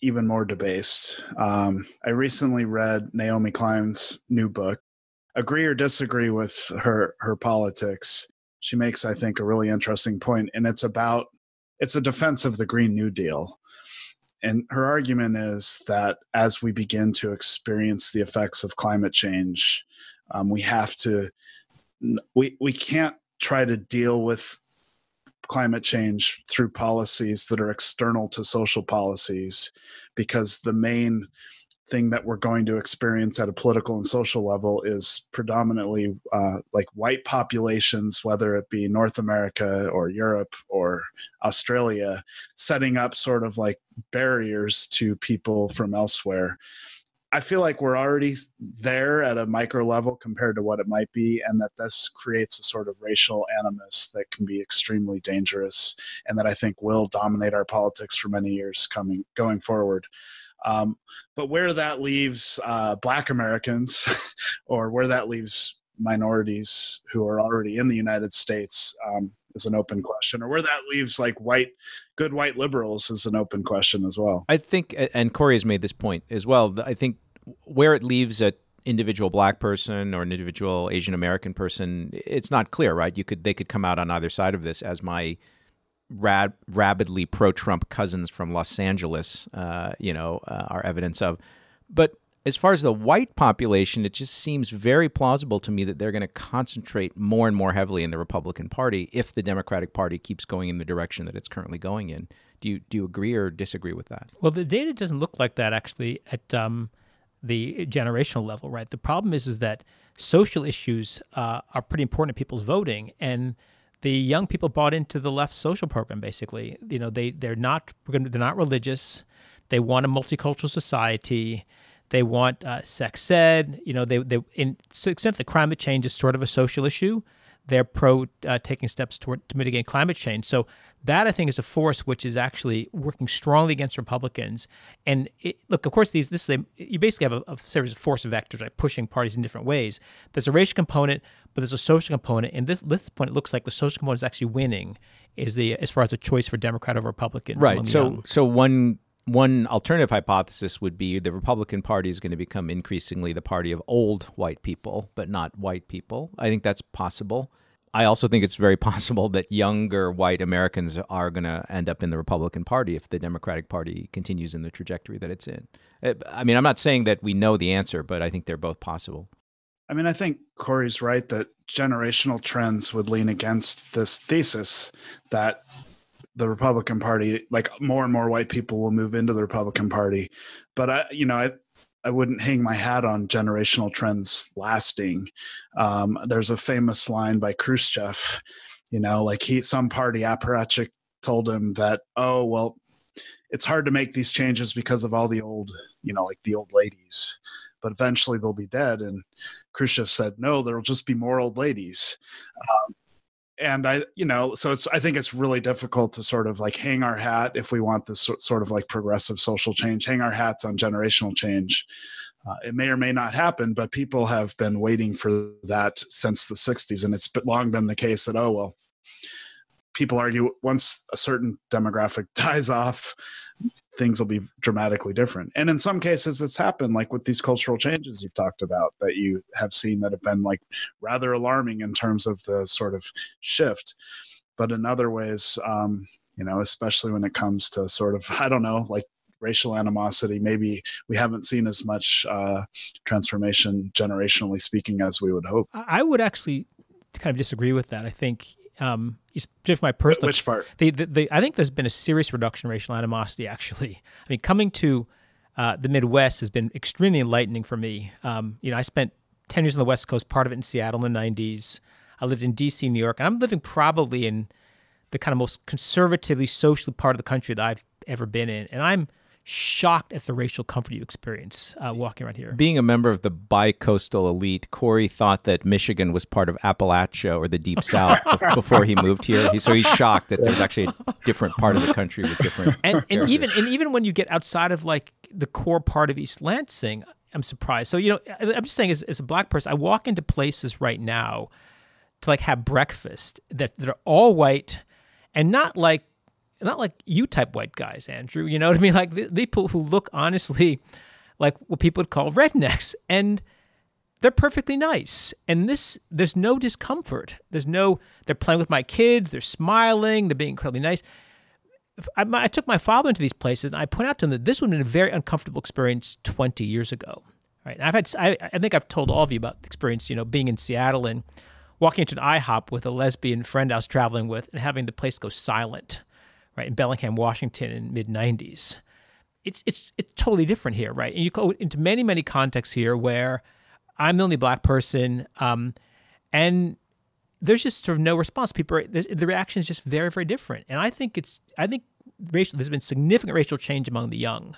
even more debased. Um, I recently read Naomi Klein's new book. Agree or disagree with her her politics, she makes, I think, a really interesting point, and it's about it's a defense of the Green New Deal. And her argument is that as we begin to experience the effects of climate change, um, we have to we we can't try to deal with climate change through policies that are external to social policies because the main thing that we're going to experience at a political and social level is predominantly uh, like white populations, whether it be North America or Europe or Australia, setting up sort of like barriers to people from elsewhere. I feel like we're already there at a micro level compared to what it might be, and that this creates a sort of racial animus that can be extremely dangerous, and that I think will dominate our politics for many years coming going forward. Um, but where that leaves uh, Black Americans, or where that leaves minorities who are already in the United States, um, is an open question, or where that leaves like white, good white liberals is an open question as well. I think, and Corey has made this point as well. I think where it leaves a individual black person or an individual Asian American person, it's not clear, right? You could they could come out on either side of this, as my rad, rabidly pro-Trump cousins from Los Angeles, uh, you know, uh, are evidence of. But as far as the white population, it just seems very plausible to me that they're going to concentrate more and more heavily in the Republican Party if the Democratic Party keeps going in the direction that it's currently going in. Do you do you agree or disagree with that? Well, the data doesn't look like that actually at um, the generational level, right? The problem is is that social issues uh, are pretty important to people's voting, and the young people bought into the left social program. Basically, you know, they they're not they're not religious. They want a multicultural society. They want uh, sex ed. You know, they they in the extent that climate change is sort of a social issue, they're pro uh, taking steps toward to mitigate climate change. So that I think is a force which is actually working strongly against Republicans. And it, look, of course, these this is a, you basically have a, a, series of force vectors like pushing parties in different ways. There's a racial component, but there's a social component. And this, this point, it looks like the social component is actually winning. Is the as far as a choice for Democrat over Republican? Right. So so one one alternative hypothesis would be the Republican Party is going to become increasingly the party of old white people, but not white people. I think that's possible. I also think it's very possible that younger white Americans are going to end up in the Republican Party if the Democratic Party continues in the trajectory that it's in. Uh, I mean, I'm not saying that we know the answer, but I think they're both possible. I mean, I think Corey's right that generational trends would lean against this thesis that the Republican Party, like more and more white people will move into the Republican Party. But I, you know, I, I wouldn't hang my hat on generational trends lasting. Um, there's a famous line by Khrushchev, you know, like he, some party apparatchik told him that, oh, well, it's hard to make these changes because of all the old, you know, like the old ladies, but eventually they'll be dead. And Khrushchev said, no, there'll just be more old ladies. Um, and I, you know, so it's, I think it's really difficult to sort of like hang our hat if we want this sort of like progressive social change, hang our hats on generational change. Uh, it may or may not happen, but people have been waiting for that since the 60s. And it's long been the case that, oh, well, people argue once a certain demographic dies off, things will be dramatically different. And in some cases, it's happened, like with these cultural changes you've talked about that you have seen that have been like rather alarming in terms of the sort of shift. But in other ways, um, you know, especially when it comes to sort of, I don't know, like racial animosity, maybe we haven't seen as much uh, transformation generationally speaking as we would hope. I would actually kind of disagree with that. I think um, just my personal which part the, the, the, I think there's been a serious reduction in racial animosity. Actually, I mean, coming to uh, the Midwest has been extremely enlightening for me. Um, you know, I spent ten years on the West Coast, part of it in Seattle in the '90s. I lived in D.C., New York, and I'm living probably in the kind of most conservatively, socially part of the country that I've ever been in, and I'm shocked at the racial comfort you experience uh, walking around here. Being a member of the bi-coastal elite, Corey thought that Michigan was part of Appalachia or the Deep South before he moved here. He, so he's shocked that there's actually a different part of the country with different. And, and even and even when you get outside of like the core part of East Lansing, I'm surprised. So you know, I'm just saying, as, as a black person, I walk into places right now to like have breakfast that that are all white and not like not like you type white guys, Andrew. You know what I mean? Like the, the people who look honestly like what people would call rednecks, and they're perfectly nice. And this, there's no discomfort. There's no. They're playing with my kids. They're smiling. They're being incredibly nice. I, I took my father into these places, and I point out to him that this would have been a very uncomfortable experience 20 years ago. Right? And I've had. I, I think I've told all of you about the experience. You know, being in Seattle and walking into an IHOP with a lesbian friend I was traveling with, and having the place go silent right in Bellingham, Washington, in mid '90s. It's it's it's totally different here, right? And you go into many many contexts here where I'm the only black person, um, and there's just sort of no response. People, are, the, the reaction is just very very different, and I think it's I think racial there's been significant racial change among the young,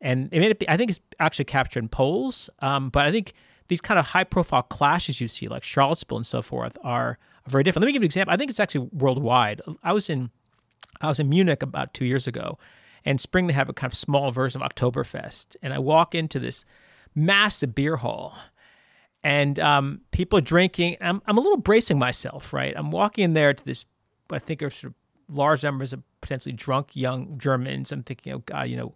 and it it be, I think it's actually captured in polls, um, but I think these kind of high profile clashes you see like Charlottesville and so forth are very different. Let me give you an example. I think it's actually worldwide. I was in I was in Munich about two years ago, and spring they have a kind of small version of Oktoberfest, and I walk into this massive beer hall, and um, people are drinking. I'm I'm a little bracing myself, right? I'm walking in there to this, I think are sort of large numbers of potentially drunk young Germans. I'm thinking, oh God, you know,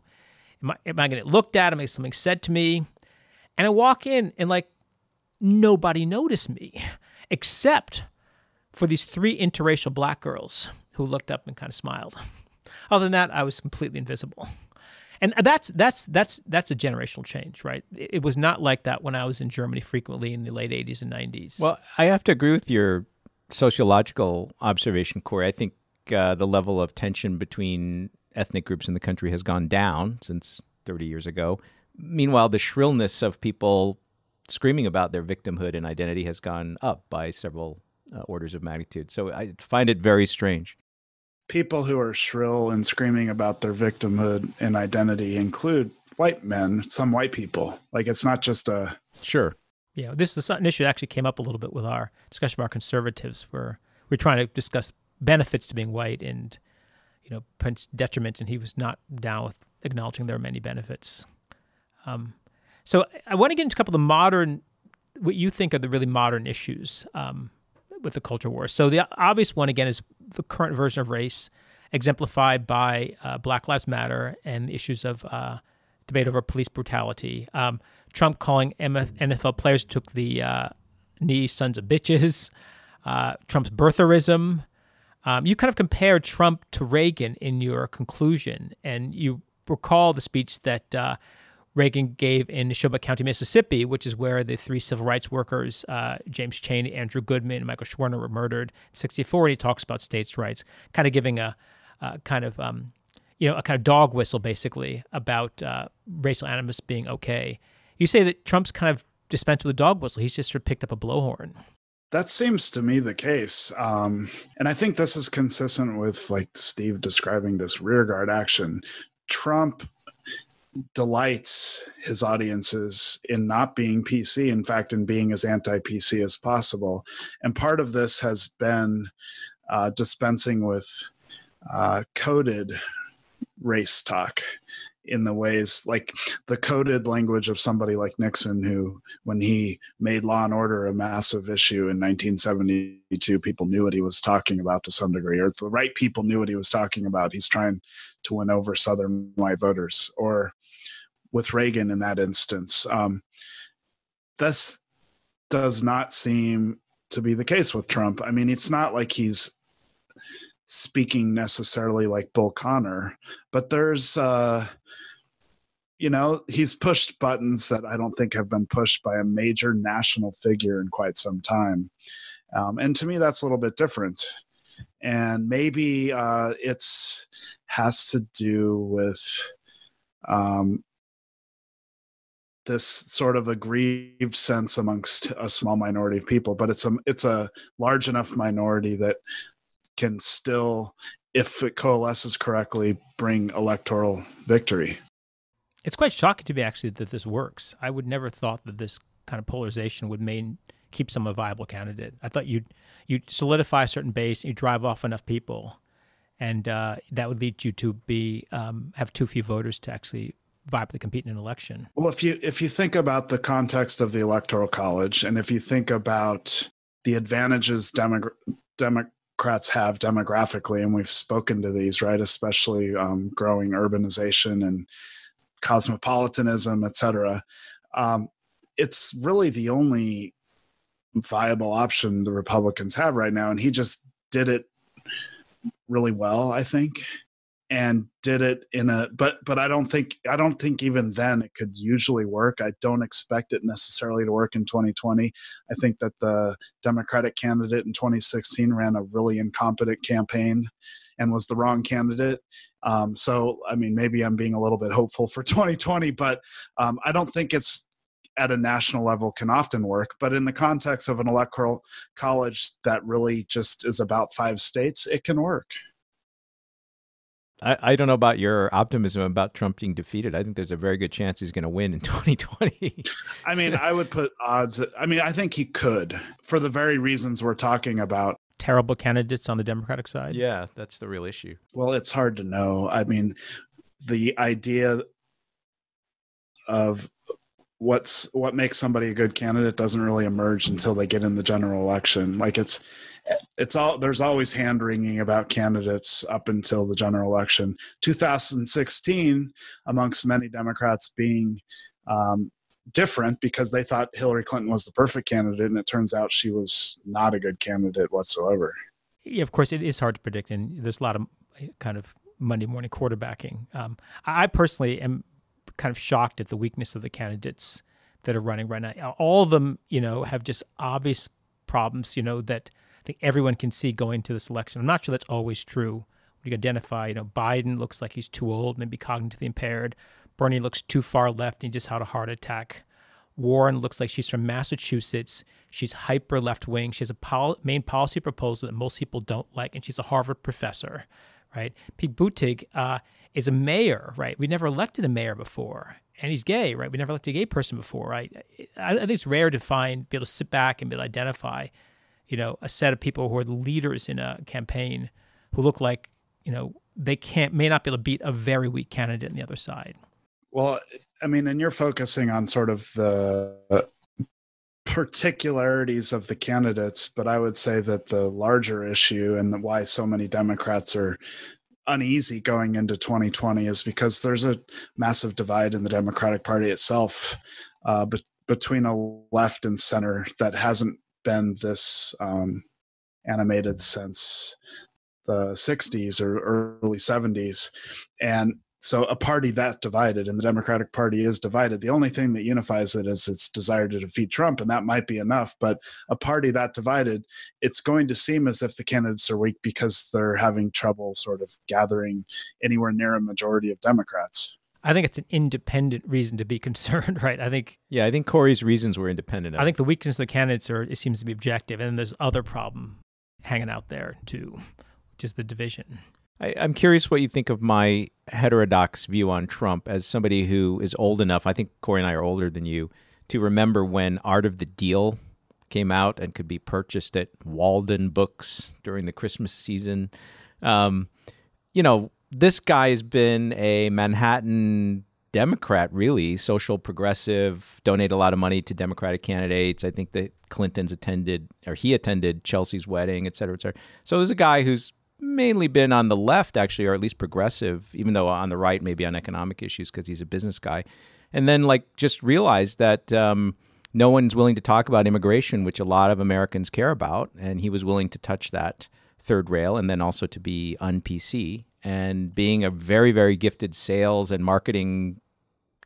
am I am I going to get looked at? Am I something said to me? And I walk in, and like nobody noticed me, except for these three interracial black girls who looked up and kind of smiled. Other than that, I was completely invisible. And that's that's that's that's a generational change, right? It was not like that when I was in Germany frequently in the late 80s and 90s. Well, I have to agree with your sociological observation, Corey. I think uh, the level of tension between ethnic groups in the country has gone down since 30 years ago. Meanwhile, the shrillness of people screaming about their victimhood and identity has gone up by several uh, orders of magnitude. So I find it very strange people who are shrill and screaming about their victimhood and identity include white men, some white people. Like it's not just a sure. Yeah, this is an issue that actually came up a little bit with our discussion of our conservatives, where we're trying to discuss benefits to being white and you know detriments, and he was not down with acknowledging there are many benefits. Um, so I want to get into a couple of the modern, what you think are the really modern issues um, with the culture war. So the obvious one again is the current version of race, exemplified by uh, Black Lives Matter and the issues of uh, debate over police brutality. Um, Trump calling NFL players took the uh, knee sons of bitches. Uh, Trump's birtherism. Um, you kind of compare Trump to Reagan in your conclusion, and you recall the speech that uh, Reagan gave in Neshoba County, Mississippi, which is where the three civil rights workers, uh, James Chaney, Andrew Goodman, and Michael Schwerner, were murdered in 64. And he talks about states' rights, kind of giving a uh, kind of, um, you know, a kind of dog whistle, basically, about uh, racial animus being okay. You say that Trump's kind of dispensed with a dog whistle. He's just sort of picked up a blowhorn. That seems to me the case. Um, and I think this is consistent with like Steve describing this rearguard action. Trump delights his audiences in not being PC, in fact, in being as anti PC as possible. And part of this has been uh, dispensing with uh, coded race talk in the ways like the coded language of somebody like Nixon, who, when he made law and order a massive issue in 1972, people knew what he was talking about to some degree, or the right people knew what he was talking about. He's trying to win over Southern white voters, or with Reagan in that instance. Um, this does not seem to be the case with Trump. I mean, it's not like he's speaking necessarily like Bull Connor, but there's, uh, you know, he's pushed buttons that I don't think have been pushed by a major national figure in quite some time. Um, and to me, that's a little bit different. And maybe uh, it's has to do with um, this sort of aggrieved sense amongst a small minority of people, but it's a it's a large enough minority that can still, if it coalesces correctly, bring electoral victory. It's quite shocking to me, actually, that this works. I would never thought that this kind of polarization would main, keep some a viable candidate. I thought you'd you solidify a certain base, you drive off enough people, and uh, that would lead you to be um, have too few voters to actually viably compete in an election. Well, if you if you think about the context of the electoral college, and if you think about the advantages Demo- Democrats have demographically, and we've spoken to these, right? Especially um, growing urbanization and cosmopolitanism, et cetera. Um, it's really the only viable option the Republicans have right now, and he just did it really well, I think, and did it in a. But but I don't think I don't think even then it could usually work. I don't expect it necessarily to work in 2020. I think that the Democratic candidate in 2016 ran a really incompetent campaign and was the wrong candidate. Um, so, I mean, maybe I'm being a little bit hopeful for 2020, but um, I don't think it's at a national level can often work. But in the context of an electoral college that really just is about five states, it can work. I, I don't know about your optimism about Trump being defeated. I think there's a very good chance he's going to win in 2020. I mean, I would put odds. I mean, I think he could for the very reasons we're talking about terrible candidates on the Democratic side? Yeah, that's the real issue. Well, it's hard to know. I mean, the idea of what's what makes somebody a good candidate doesn't really emerge until they get in the general election. Like it's it's all there's always hand wringing about candidates up until the general election. 2016, amongst many Democrats being um, different because they thought Hillary Clinton was the perfect candidate, and it turns out she was not a good candidate whatsoever. Yeah, of course, it is hard to predict, and there's a lot of kind of Monday morning quarterbacking. Um, I personally am kind of shocked at the weakness of the candidates that are running right now. All of them, you know, have just obvious problems, you know, that I think everyone can see going to this election. I'm not sure that's always true. We identify, you know, Biden looks like he's too old, maybe cognitively impaired. Bernie looks too far left and he just had a heart attack. Warren looks like she's from Massachusetts. She's hyper left wing. She has a pol- main policy proposal that most people don't like, and she's a Harvard professor, right? Pete Buttigieg uh, is a mayor, right? We never elected a mayor before, and he's gay, right? We never elected a gay person before, right? I, I think it's rare to find, be able to sit back and be able to identify, you know, a set of people who are the leaders in a campaign who look like, you know, they can't, may not be able to beat a very weak candidate on the other side. Well, I mean, and you're focusing on sort of the particularities of the candidates, but I would say that the larger issue and the, why so many Democrats are uneasy going into 2020 is because there's a massive divide in the Democratic Party itself uh, be- between a left and center that hasn't been this um, animated since the 60s or early 70s. And so a party that's divided and the democratic party is divided the only thing that unifies it is its desire to defeat trump and that might be enough but a party that divided it's going to seem as if the candidates are weak because they're having trouble sort of gathering anywhere near a majority of democrats I think it's an independent reason to be concerned, right? I think. Yeah, I think Corey's reasons were independent. I think the weakness of the candidates are it seems to be objective, and then there's other problem hanging out there too, which is the division. I, am curious what you think of my heterodox view on Trump as somebody who is old enough. I think Corey and I are older than you to remember when Art of the Deal came out and could be purchased at Walden Books during the Christmas season. Um, you know, this guy has been a Manhattan Democrat, really, social progressive, donate a lot of money to Democratic candidates. I think that Clinton's attended, or he attended Chelsea's wedding, et cetera, et cetera. So there's a guy who's mainly been on the left, actually, or at least progressive, even though on the right, maybe on economic issues because he's a business guy. And then, like, just realized that um, no one's willing to talk about immigration, which a lot of Americans care about. And he was willing to touch that third rail and then also to be un PC. And being a very, very gifted sales and marketing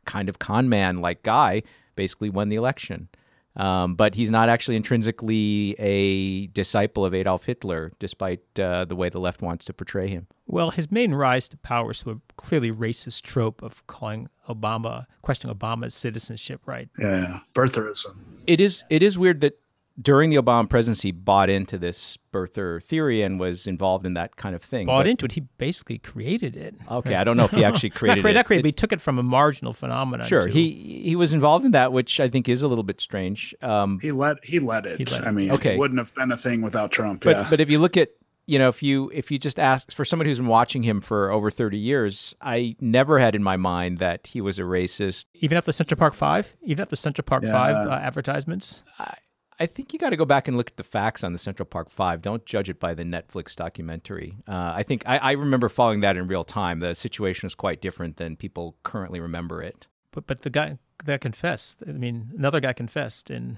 kind of con man like guy, basically won the election. Um, but he's not actually intrinsically a disciple of Adolf Hitler, despite uh, the way the left wants to portray him. Well, his main rise to power is a clearly racist trope of calling Obama, questioning Obama's citizenship right. Yeah, birtherism. It is. It is weird that during the Obama presidency bought into this birther theory and was involved in that kind of thing. Bought but, into it. He basically created it. Okay, I don't know if he actually created not it. Not created, but he took it from a marginal phenomenon. Sure, he he was involved in that, which I think is a little bit strange. Um, he let he let it. He let I mean, okay. it wouldn't have been a thing without Trump. But yeah. but if you look at you know, if you if you just ask for somebody who's been watching him for over thirty years, I never had in my mind that he was a racist. Even at the Central Park Five, even at the Central Park yeah. Five uh, advertisements. I, I think you got to go back and look at the facts on the Central Park Five. Don't judge it by the Netflix documentary. Uh, I think I, I, remember following that in real time. The situation is quite different than people currently remember it. But but the guy that confessed. I mean, another guy confessed, and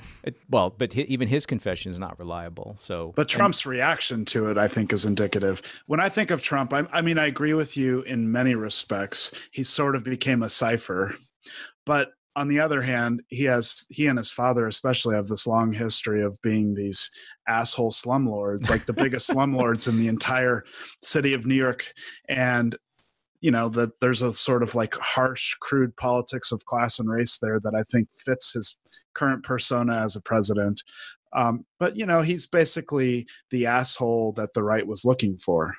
well, but even his confession is not reliable. So, but Trump's and, reaction to it, I think, is indicative. When I think of Trump, I, I mean, I agree with you in many respects. He sort of became a cipher, but on the other hand, he has he and his father especially have this long history of being these asshole slumlords, like the biggest slumlords in the entire city of New York. And you know that there's a sort of like harsh, crude politics of class and race there that I think fits his current persona as a president. Um, but you know, he's basically the asshole that the right was looking for,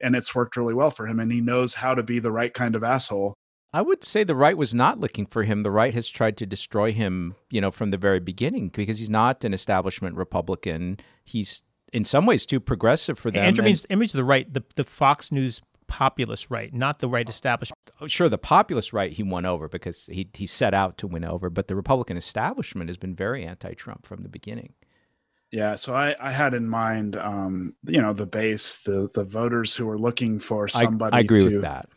and it's worked really well for him. And he knows how to be the right kind of asshole I would say the right was not looking for him. The right has tried to destroy him, you know, from the very beginning because he's not an establishment Republican. He's in some ways too progressive for them. Andrew means image of the right, the, the Fox News populist right, not the right establishment. Oh, sure, the populist right he won over because he he set out to win over, but the Republican establishment has been very anti-Trump from the beginning. Yeah, so I, I had in mind, um, you know, the base, the the voters who are looking for somebody. I, I agree to, with that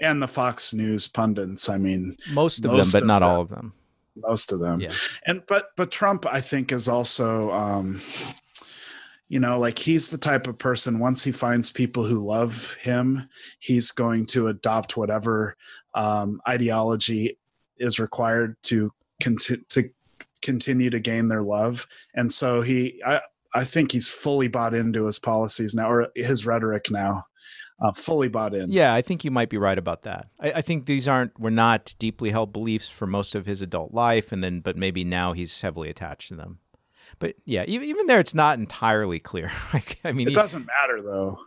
and the Fox News pundits. I mean, most of most them, but not them, all of them. Most of them. Yeah. And but but Trump, I think, is also. Um, you know, like he's the type of person. Once he finds people who love him, he's going to adopt whatever um, ideology is required to conti- to continue to gain their love. And so he, I, I think he's fully bought into his policies now, or his rhetoric now uh, fully bought in. Yeah, I think you might be right about that. I, I, think these aren't were not deeply held beliefs for most of his adult life, and then but maybe now he's heavily attached to them. But yeah, even, even there, it's not entirely clear. I mean, it he, doesn't matter though.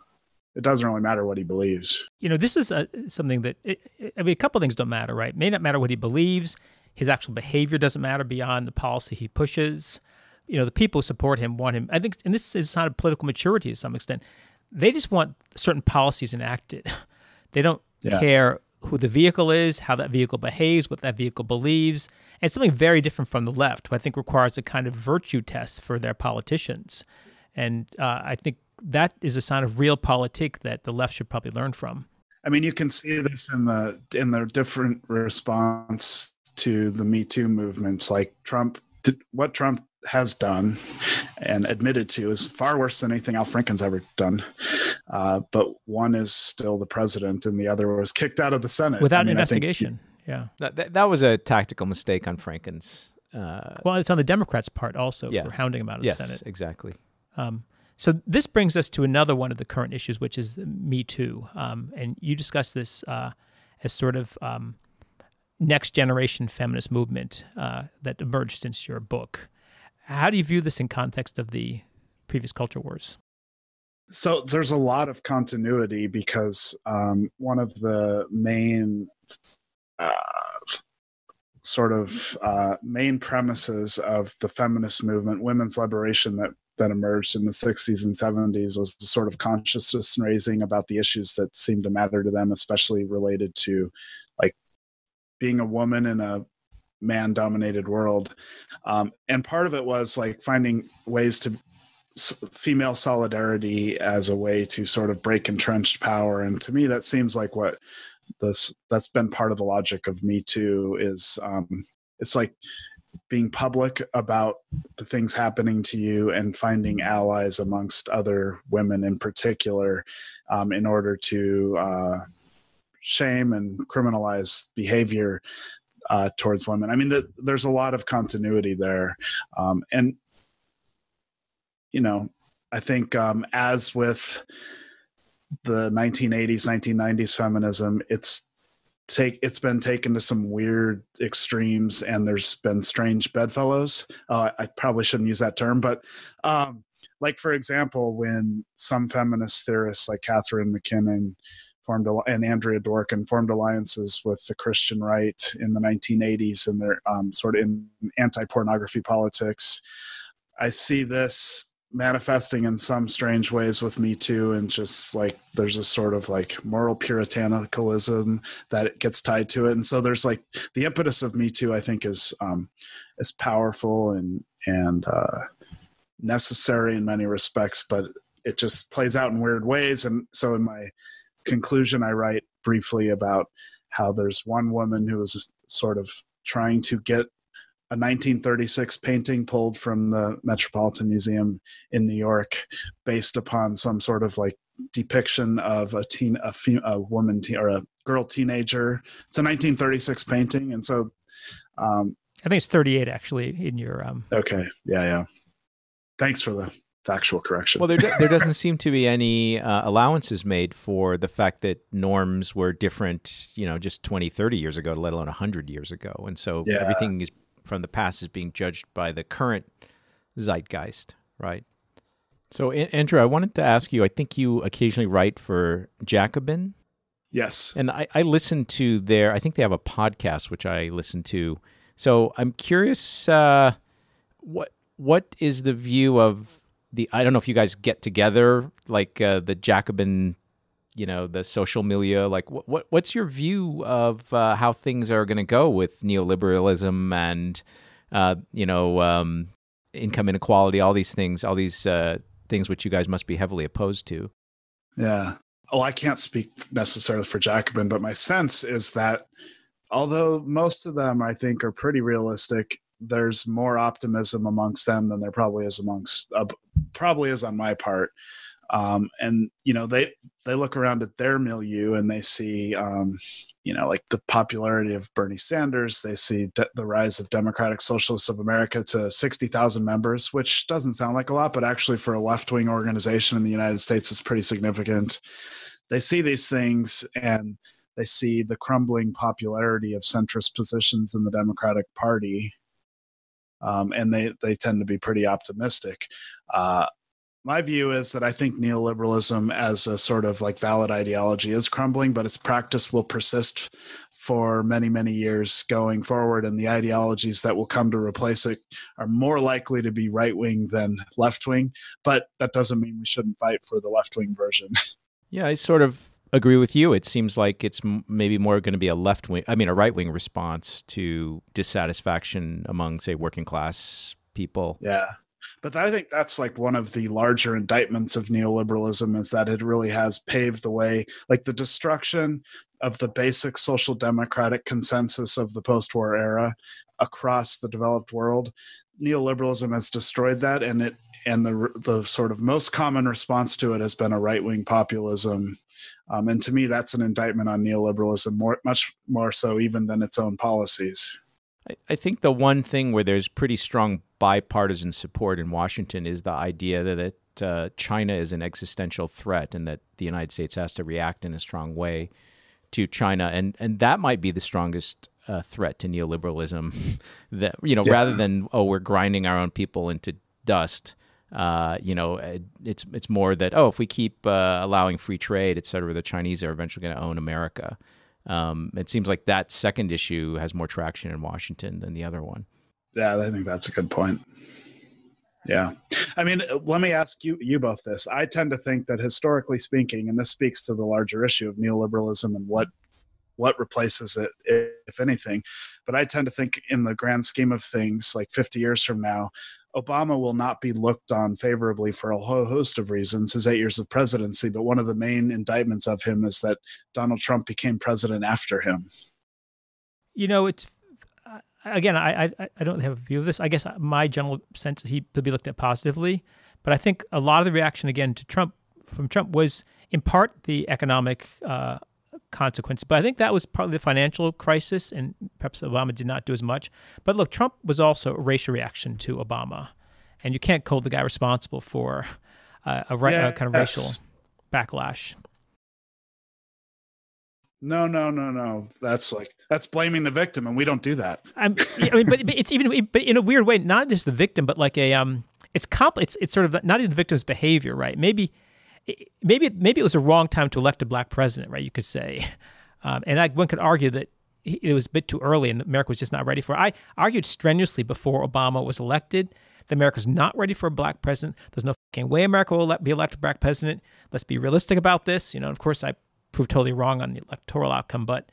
It doesn't really matter what he believes. You know, this is a, something that it, it, I mean, a couple things don't matter, right? It may not matter what he believes. His actual behavior doesn't matter beyond the policy he pushes. You know, the people who support him want him. I think, and this is not a political maturity to some extent they just want certain policies enacted. They don't yeah. care who the vehicle is, how that vehicle behaves, what that vehicle believes. And something very different from the left, who I think requires a kind of virtue test for their politicians. And uh, I think that is a sign of realpolitik that the left should probably learn from. I mean, you can see this in the in the different response to the Me Too movements. Like Trump, what Trump has done and admitted to is far worse than anything Al Franken's ever done. Uh, but one is still the president, and the other was kicked out of the Senate without I mean, investigation. yeah, that, that, that was a tactical mistake on Franken's. Uh, well, it's on the Democrats' part also yeah. for hounding him out of yes, the Senate. exactly. Um, so this brings us to another one of the current issues, which is Me Too, um, and you discuss this uh, as sort of um, next generation feminist movement uh, that emerged since your book. How do you view this in context of the previous culture wars? So there's a lot of continuity because um, one of the main uh, sort of uh, main premises of the feminist movement, women's liberation that that emerged in the 60s and 70s was the sort of consciousness raising about the issues that seemed to matter to them, especially related to like being a woman in a man dominated world. Um, and part of it was like finding ways to female solidarity as a way to sort of break entrenched power. And to me that seems like what this that's been part of the logic of me too is um, it's like being public about the things happening to you and finding allies amongst other women in particular um, in order to uh, shame and criminalize behavior uh, towards women. I mean, the, there's a lot of continuity there, um, and you know, I think um, as with the 1980s, 1990s feminism, it's take it's been taken to some weird extremes and there's been strange bedfellows uh, i probably shouldn't use that term but um, like for example when some feminist theorists like Catharine mackinnon formed and andrea dworkin formed alliances with the christian right in the 1980s and they're um, sort of in anti-pornography politics. I see this manifesting in some strange ways with me too and just like there's a sort of like moral puritanicalism that gets tied to it. And so there's like the impetus of me too i think is um is powerful and and uh necessary in many respects but it just plays out in weird ways. And so in my conclusion i write briefly about how there's one woman who was sort of trying to get a 1936 painting pulled from the Metropolitan Museum in New York, based upon some sort of like depiction of a teen, a, fem- a woman teen, or a girl teenager. It's a 1936 painting, and so um, I think it's 38 actually in your. Um... Okay, yeah, yeah. Thanks for the factual correction. Well, there do, there doesn't seem to be any uh, allowances made for the fact that norms were different, you know, just 20, 30 years ago, let alone 100 years ago. And so yeah. everything is from the past is being judged by the current zeitgeist, right? So, Andrew, I wanted to ask you. I think you occasionally write for Jacobin. Yes, and I, I listen to their. I think they have a podcast which I listen to. So I'm curious. Uh, what what is the view of the? I don't know if you guys get together like uh, the Jacobin you know the social milieu like what, what what's your view of uh, how things are going to go with neoliberalism and uh, you know um, income inequality all these things all these uh, things which you guys must be heavily opposed to yeah oh i can't speak necessarily for jacobin but my sense is that although most of them i think are pretty realistic there's more optimism amongst them than there probably is amongst uh, probably is on my part. Um, and you know they they look around at their milieu and they see um, you know like the popularity of bernie sanders. They see de- the rise of democratic socialists of america to 60000 members which doesn't sound like a lot but actually for a left-wing organization in the united states is pretty significant. They see these things and they see the crumbling popularity of centrist positions in the democratic party um, and they they tend to be pretty optimistic. Uh, my view is that I think neoliberalism as a sort of like valid ideology is crumbling, but its practice will persist for many, many years going forward. And the ideologies that will come to replace it are more likely to be right wing than left wing. But that doesn't mean we shouldn't fight for the left wing version. Yeah, I sort of agree with you. It seems like it's maybe more going to be a left wing, I mean, a right wing response to dissatisfaction among, say, working class people. Yeah. But I think that's like one of the larger indictments of neoliberalism is that it really has paved the way, like the destruction of the basic social democratic consensus of the post war era across the developed world. Neoliberalism has destroyed that, and it and the the sort of most common response to it has been a right wing populism, um, and to me, that's an indictment on neoliberalism, more much more so even than its own policies. I think the one thing where there's pretty strong bipartisan support in Washington is the idea that uh, China is an existential threat and that the United States has to react in a strong way to China, and and that might be the strongest uh, threat to neoliberalism. that you know, yeah. rather than oh, we're grinding our own people into dust. Uh, you know, it's it's more that oh, if we keep uh, allowing free trade, et cetera, the Chinese are eventually going to own America. Um, it seems like that second issue has more traction in Washington than the other one. Yeah, I think that's a good point. Yeah. I mean, let me ask you you both this. I tend to think that historically speaking, and this speaks to the larger issue of neoliberalism and what what replaces it, if anything. But I tend to think in the grand scheme of things, like 50 years from now, Obama will not be looked on favorably for a whole host of reasons, his eight years of presidency. But one of the main indictments of him is that Donald Trump became president after him. You know, it's again, I, I, I don't have a view of this. I guess my general sense is he could be looked at positively, but I think a lot of the reaction again to Trump from Trump was in part the economic uh, consequence, but I think that was partly the financial crisis, and perhaps Obama did not do as much. But look, Trump was also a racial reaction to Obama, and you can't hold the guy responsible for uh, a, right, yeah, kind of racial backlash. No, no, no, no. That's like that's blaming the victim, and we don't do that. I mean, but, but it's even but in a weird way, not just the victim, but like a um, it's comp, it's it's sort of not even the victim's behavior, right? Maybe, maybe maybe it was a wrong time to elect a black president, right? You could say, um, and I, one could argue that it was a bit too early, and America was just not ready for. it. I argued strenuously before Obama was elected that America's not ready for a black president. There's no fucking way America will be elected a black president. Let's be realistic about this. You know, of course, I proved totally wrong on the electoral outcome. But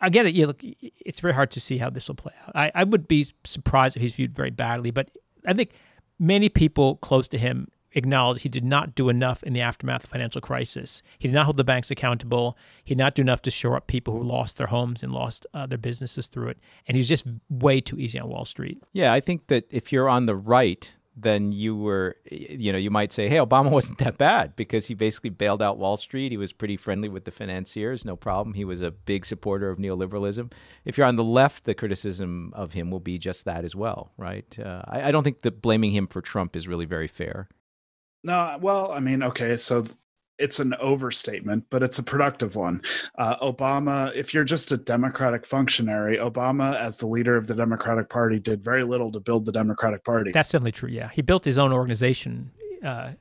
I get it. You look, it's very hard to see how this will play out. I, I would be surprised if he's viewed very badly, but I think many people close to him acknowledge he did not do enough in the aftermath of the financial crisis. He did not hold the banks accountable. He did not do enough to shore up people who lost their homes and lost uh, their businesses through it. And he's just way too easy on Wall Street. Yeah, I think that if you're on the right, then you were, you know, you might say, hey, Obama wasn't that bad because he basically bailed out Wall Street. He was pretty friendly with the financiers, no problem. He was a big supporter of neoliberalism. If you're on the left, the criticism of him will be just that as well, right? Uh, I, I don't think that blaming him for Trump is really very fair. No, well, I mean, okay, so it's an overstatement, but it's a productive one. Uh, Obama, if you're just a Democratic functionary, Obama, as the leader of the Democratic Party, did very little to build the Democratic Party. That's definitely true. Yeah, he built his own organization uh,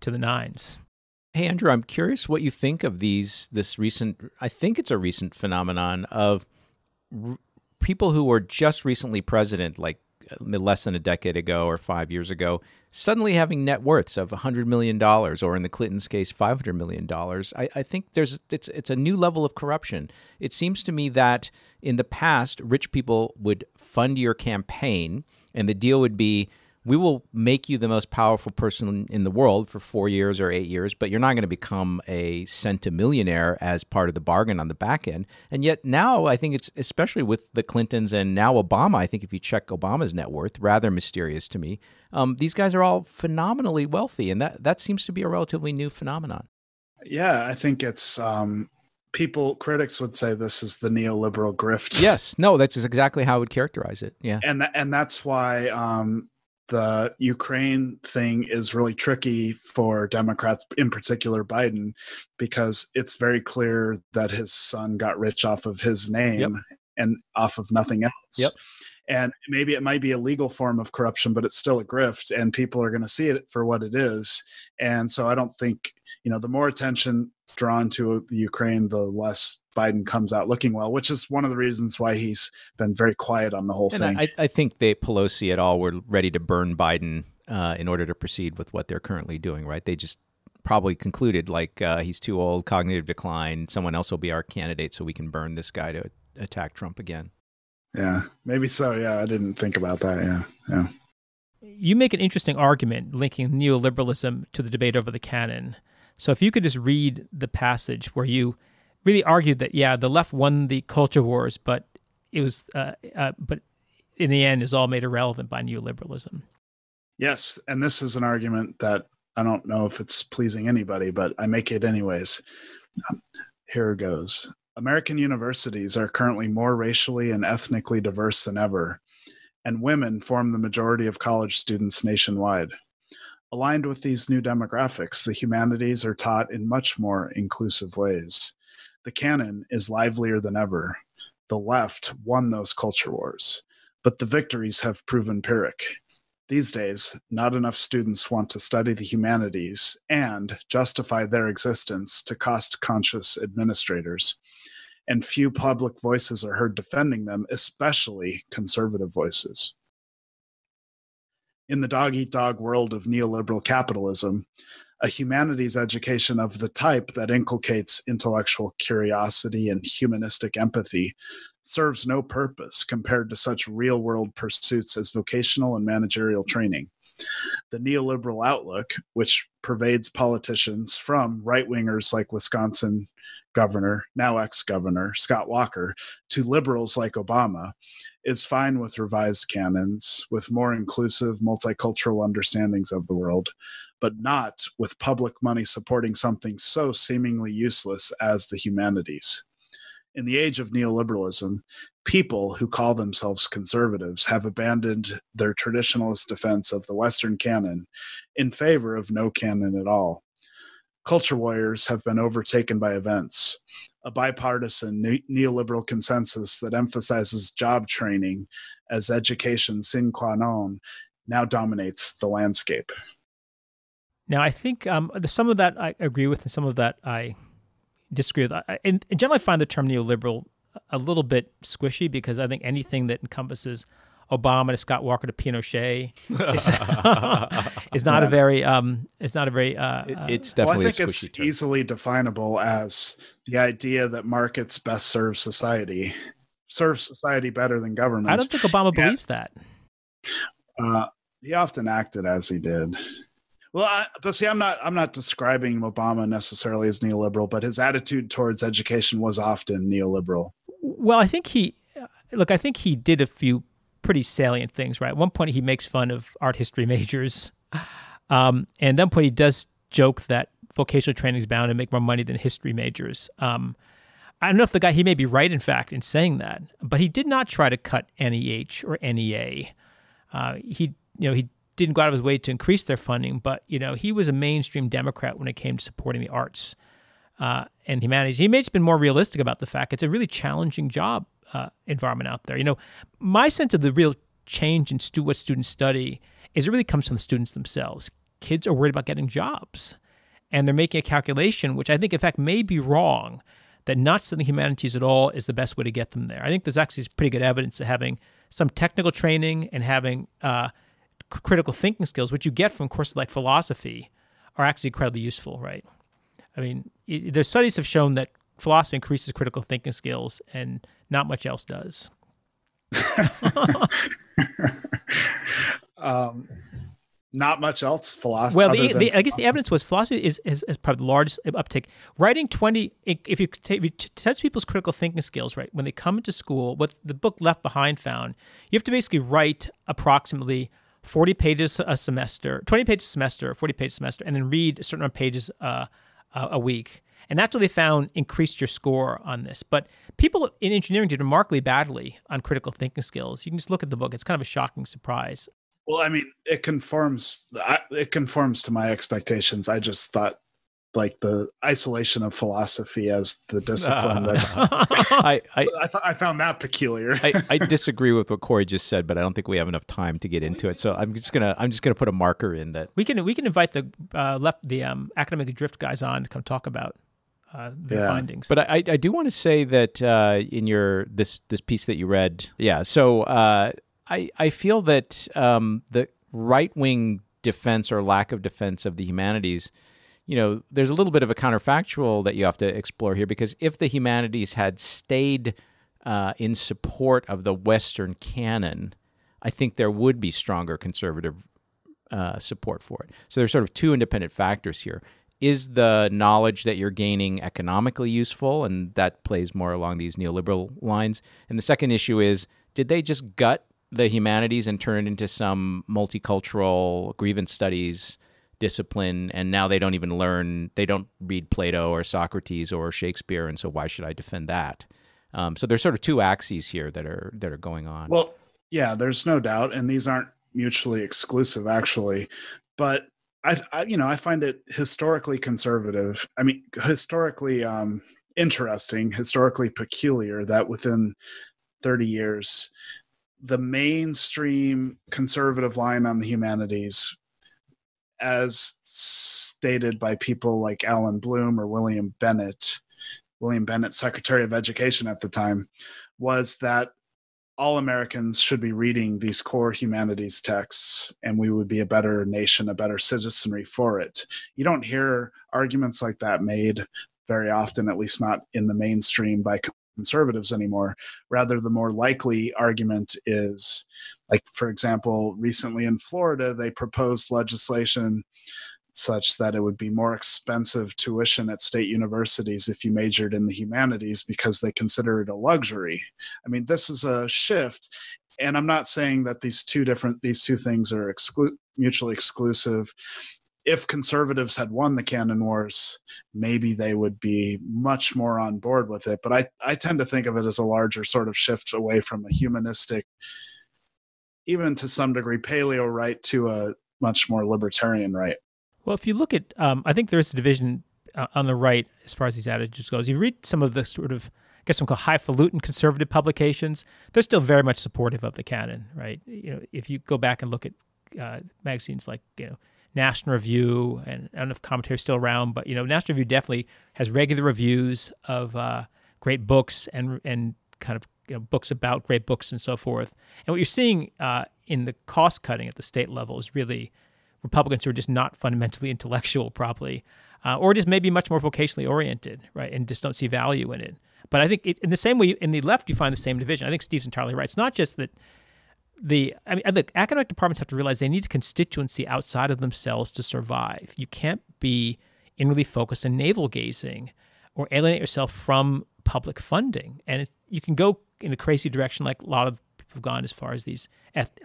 to the nines. Hey Andrew, I'm curious what you think of these. This recent, I think it's a recent phenomenon of r- people who were just recently president, like Uh, less than a decade ago or five years ago, suddenly having net worths of $100 million, or in the Clintons' case, $500 million. I, I think there's it's, it's a new level of corruption. It seems to me that in the past, rich people would fund your campaign, and the deal would be we will make you the most powerful person in the world for four years or eight years, but you're not going to become a centimillionaire as part of the bargain on the back end. And yet now, I think it's especially with the Clintons and now Obama. I think if you check Obama's net worth, rather mysterious to me. Um, these guys are all phenomenally wealthy, and that that seems to be a relatively new phenomenon. Yeah, I think it's um, people critics would say this is the neoliberal grift. Yes, no, that's exactly how I would characterize it. Yeah, and th- and that's why um, the Ukraine thing is really tricky for Democrats, in particular Biden, because it's very clear that his son got rich off of his name yep. and off of nothing else. Yep. And maybe it might be a legal form of corruption, but it's still a grift, and people are going to see it for what it is. And so I don't think, you know, the more attention drawn to Ukraine, the less Biden comes out looking well, which is one of the reasons why he's been very quiet on the whole and thing. I, I think they Pelosi et al were ready to burn Biden uh, in order to proceed with what they're currently doing. Right? They just probably concluded like uh, he's too old, cognitive decline. Someone else will be our candidate, so we can burn this guy to attack Trump again. Yeah, maybe so. Yeah, I didn't think about that. Yeah, yeah. You make an interesting argument linking neoliberalism to the debate over the canon. So if you could just read the passage where you really argued that yeah, the left won the culture wars, but it was uh, uh, but in the end is all made irrelevant by neoliberalism. Yes, and this is an argument that I don't know if it's pleasing anybody, but I make it anyways. Um, here goes. American universities are currently more racially and ethnically diverse than ever, and women form the majority of college students nationwide. Aligned with these new demographics, the humanities are taught in much more inclusive ways. The canon is livelier than ever. The left won those culture wars, but the victories have proven Pyrrhic. These days, not enough students want to study the humanities and justify their existence to cost conscious administrators. And few public voices are heard defending them, especially conservative voices. In the dog eat dog world of neoliberal capitalism, a humanities education of the type that inculcates intellectual curiosity and humanistic empathy serves no purpose compared to such real world pursuits as vocational and managerial training. The neoliberal outlook, which pervades politicians from right wingers like Wisconsin governor, now ex governor Scott Walker, to liberals like Obama, is fine with revised canons, with more inclusive multicultural understandings of the world, but not with public money supporting something so seemingly useless as the humanities. In the age of neoliberalism, people who call themselves conservatives have abandoned their traditionalist defense of the Western canon in favor of no canon at all culture warriors have been overtaken by events. a bipartisan ne- neoliberal consensus that emphasizes job training as education sine qua non now dominates the landscape. Now, I think um, some of that I agree with, and some of that I disagree with. I, in, in general, I find the term neoliberal a little bit squishy because I think anything that encompasses Obama to Scott Walker to Pinochet is, is not yeah. a very um it's not a very uh, it, it's definitely well, I think it's term. easily definable as the idea that markets best serve society serve society better than government. I don't think Obama yeah. believes that. Uh, he often acted as he did. Well, I, but see, I'm not I'm not describing Obama necessarily as neoliberal, but his attitude towards education was often neoliberal. Well, I think he look. I think he did a few pretty salient things. Right, at one point he makes fun of art history majors, um, and one point he does joke that vocational training is bound to make more money than history majors. Um, I don't know if the guy he may be right, in fact, in saying that, but he did not try to cut NEH or NEA. Uh, he, you know, he didn't go out of his way to increase their funding, but you know he was a mainstream Democrat when it came to supporting the arts uh, and humanities. He may have been more realistic about the fact it's a really challenging job uh, environment out there. You know, my sense of the real change in stu- what students study is it really comes from the students themselves. Kids are worried about getting jobs, and they're making a calculation, which I think, in fact, may be wrong. That not studying humanities at all is the best way to get them there. I think there's actually pretty good evidence of having some technical training and having uh, critical thinking skills, which you get from courses like philosophy, are actually incredibly useful, right? I mean, it, the studies have shown that philosophy increases critical thinking skills, and not much else does. um, not much else philosophy. Well, the, the, I guess the evidence was philosophy is, is, is, probably the largest uptick. Writing 20, if you, take, if you test people's critical thinking skills, right, when they come into school, what the book Left Behind found, you have to basically write approximately 40 pages a semester, 20 pages a semester, 40 pages a semester, and then read a certain amount of pages uh, a week. And that's what they found increased your score on this. But people in engineering did remarkably badly on critical thinking skills. You can just look at the book; it's kind of a shocking surprise. Well, I mean, it conforms. It conforms to my expectations. I just thought like the isolation of philosophy as the discipline. Uh, I I, I, th- I found that peculiar. I, I disagree with what Corey just said, but I don't think we have enough time to get into it. So I'm just gonna I'm just gonna put a marker in that. We can we can invite the uh, left the um, academic drift guys on to come talk about uh, their yeah. findings. But I, I do want to say that uh, in your this this piece that you read, yeah. So uh, I I feel that um, the right wing defense or lack of defense of the humanities you know, there's a little bit of a counterfactual that you have to explore here because if the humanities had stayed uh, in support of the Western canon, I think there would be stronger conservative uh, support for it. So there's sort of two independent factors here. Is the knowledge that you're gaining economically useful? And that plays more along these neoliberal lines. And the second issue is did they just gut the humanities and turn it into some multicultural grievance studies discipline and now they don't even learn they don't read plato or socrates or shakespeare and so why should i defend that um, so there's sort of two axes here that are that are going on well yeah there's no doubt and these aren't mutually exclusive actually but I, I you know i find it historically conservative i mean historically um interesting historically peculiar that within 30 years the mainstream conservative line on the humanities as stated by people like Allan Bloom or William Bennett, William Bennett, Secretary of Education at the time, was that all Americans should be reading these core humanities texts and we would be a better nation, a better citizenry for it. You don't hear arguments like that made very often, at least not in the mainstream by conservatives anymore. Rather, the more likely argument is like, for example, recently in Florida, they proposed legislation such that it would be more expensive tuition at state universities if you majored in the humanities because they consider it a luxury. I mean, this is a shift. And I'm not saying that these two different these two things are exclu- mutually exclusive if conservatives had won the canon wars, maybe they would be much more on board with it. But I, I tend to think of it as a larger sort of shift away from a humanistic, even to some degree, paleo right to a much more libertarian right. Well, if you look at, um, I think there's a division uh, on the right as far as these attitudes goes. You read some of the sort of I guess some call highfalutin conservative publications. They're still very much supportive of the canon, right? You know, if you go back and look at uh, magazines like you know National Review, and I don't know if commentary is still around, but you know National Review definitely has regular reviews of uh, great books and and kind of you know, books about great books and so forth. And what you're seeing uh, in the cost cutting at the state level is really Republicans who are just not fundamentally intellectual, probably, uh, or just maybe much more vocationally oriented, right, and just don't see value in it. But I think it, in the same way, in the left, you find the same division. I think Steve's entirely right. It's not just that the I mean, the academic departments have to realize they need a constituency outside of themselves to survive. You can't be inwardly focused and navel gazing or alienate yourself from public funding. And it, you can go in a crazy direction like a lot of have gone as far as these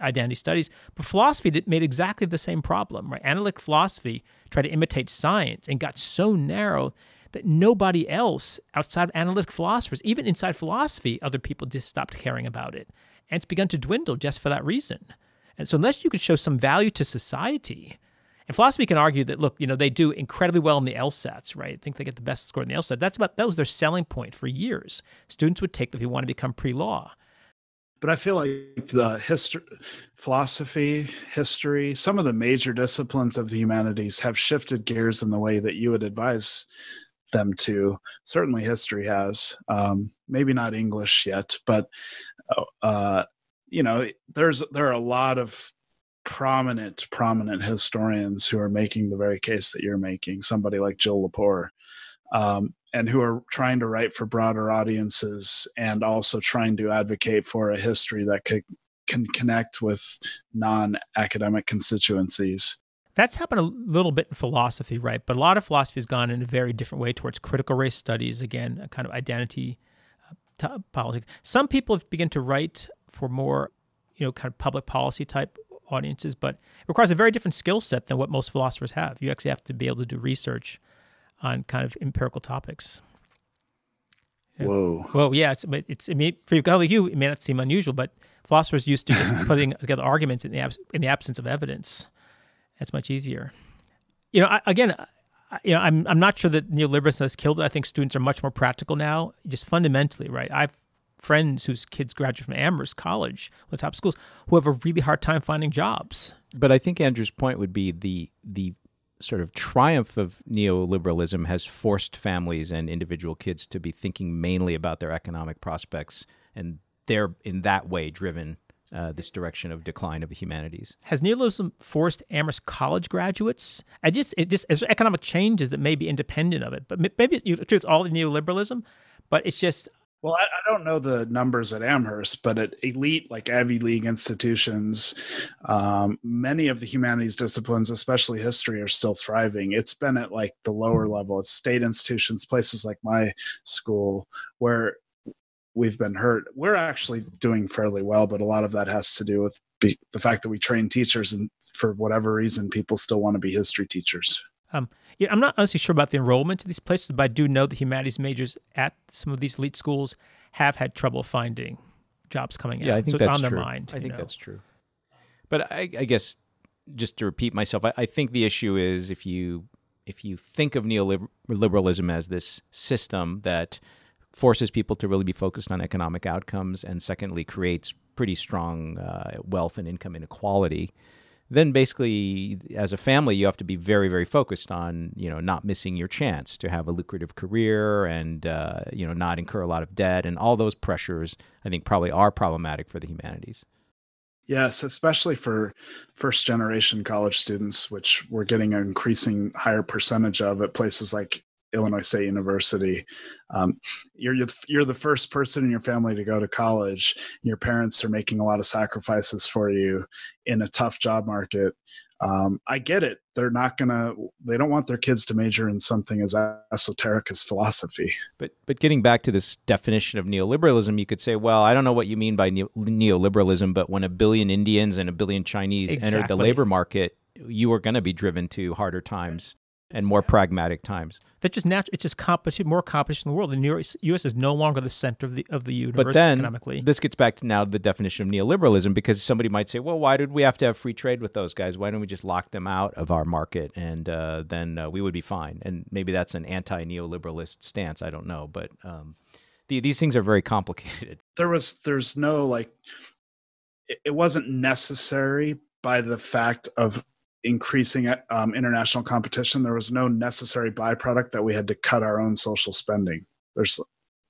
identity studies. But philosophy made exactly the same problem, right? Analytic philosophy tried to imitate science and got so narrow that nobody else outside of analytic philosophers, even inside philosophy, other people just stopped caring about it. And it's begun to dwindle just for that reason. And so, unless you can show some value to society, and philosophy can argue that, look, you know, they do incredibly well in the LSATs, right? I think they get the best score in the LSAT. That's about that was their selling point for years. Students would take them if you want to become pre-law. But I feel like the history, philosophy, history, some of the major disciplines of the humanities have shifted gears in the way that you would advise them to. Certainly, history has. Um, maybe not English yet, but uh, uh you know, there's there are a lot of prominent prominent historians who are making the very case that you're making somebody like jill lepore um, and who are trying to write for broader audiences and also trying to advocate for a history that could can connect with non-academic constituencies. That's happened a little bit in philosophy right? But a lot of philosophy has gone in a very different way towards critical race studies again a kind of identity uh, politics some people have begun to write for more you know kind of public policy type audiences, but it requires a very different skill set than what most philosophers have. You actually have to be able to do research on kind of empirical topics. Whoa. Well, yeah, it's but it's I mean, for a guy like you, it may not seem unusual, but philosophers used to just putting together arguments in the abs- in the absence of evidence. That's much easier. You know, I, again, I, you know, I'm I'm not sure that neoliberalism has killed it. I think students are much more practical now, just fundamentally, right? I've friends whose kids graduate from Amherst College, the top schools, who have a really hard time finding jobs. But I think Andrew's point would be the the sort of triumph of neoliberalism has forced families and individual kids to be thinking mainly about their economic prospects, and they're in that way driven uh, this direction of decline of the humanities. Has neoliberalism forced Amherst College graduates? I just it just as economic changes that may be independent of it, but maybe you truth all the neoliberalism, but it's just well, I, I, don't know the numbers at Amherst, but at elite, like Ivy League institutions, um, many of the humanities disciplines, especially history, are still thriving. It's been at like the lower level, it's state institutions, places like my school, where we've been hurt. We're actually doing fairly well, but a lot of that has to do with be, the fact that we train teachers, and for whatever reason, people still want to be history teachers. Um, yeah, I'm not honestly sure about the enrollment to these places, but I do know the humanities majors at some of these elite schools have had trouble finding jobs coming yeah, out. I think so that's it's on true. their mind. I think know. that's true. But I, I, guess just to repeat myself, I, I, think the issue is if you if you think of neoliberalism as this system that forces people to really be focused on economic outcomes, and secondly creates pretty strong uh, wealth and income inequality then basically as a family you have to be very very focused on you know not missing your chance to have a lucrative career and uh, you know not incur a lot of debt. And all those pressures i think probably are problematic for the humanities. Yes especially for first generation college students which we're getting an increasing higher percentage of at places like Illinois State University. Um, you're you're the first person in your family to go to college. Your parents are making a lot of sacrifices for you in a tough job market. Um, I get it. They're not gonna. They don't want their kids to major in something as esoteric as philosophy. But but getting back to this definition of neoliberalism, you could say, well, I don't know what you mean by neoliberalism, but when a billion Indians and a billion Chinese exactly. entered the labor market, you were going to be driven to harder times and more pragmatic times. That just natural. It's just competition, more competition in the world. The U.S. U.S. is no longer the center of the of the universe But then economically. this gets back to now the definition of neoliberalism because somebody might say, well, why did we have to have free trade with those guys? Why don't we just lock them out of our market and uh, then uh, we would be fine? And maybe that's an anti-neoliberalist stance. I don't know, but um, the, these things are very complicated. there was there's no like it, it wasn't necessary by the fact of increasing um, international competition there was no necessary byproduct that we had to cut our own social spending there's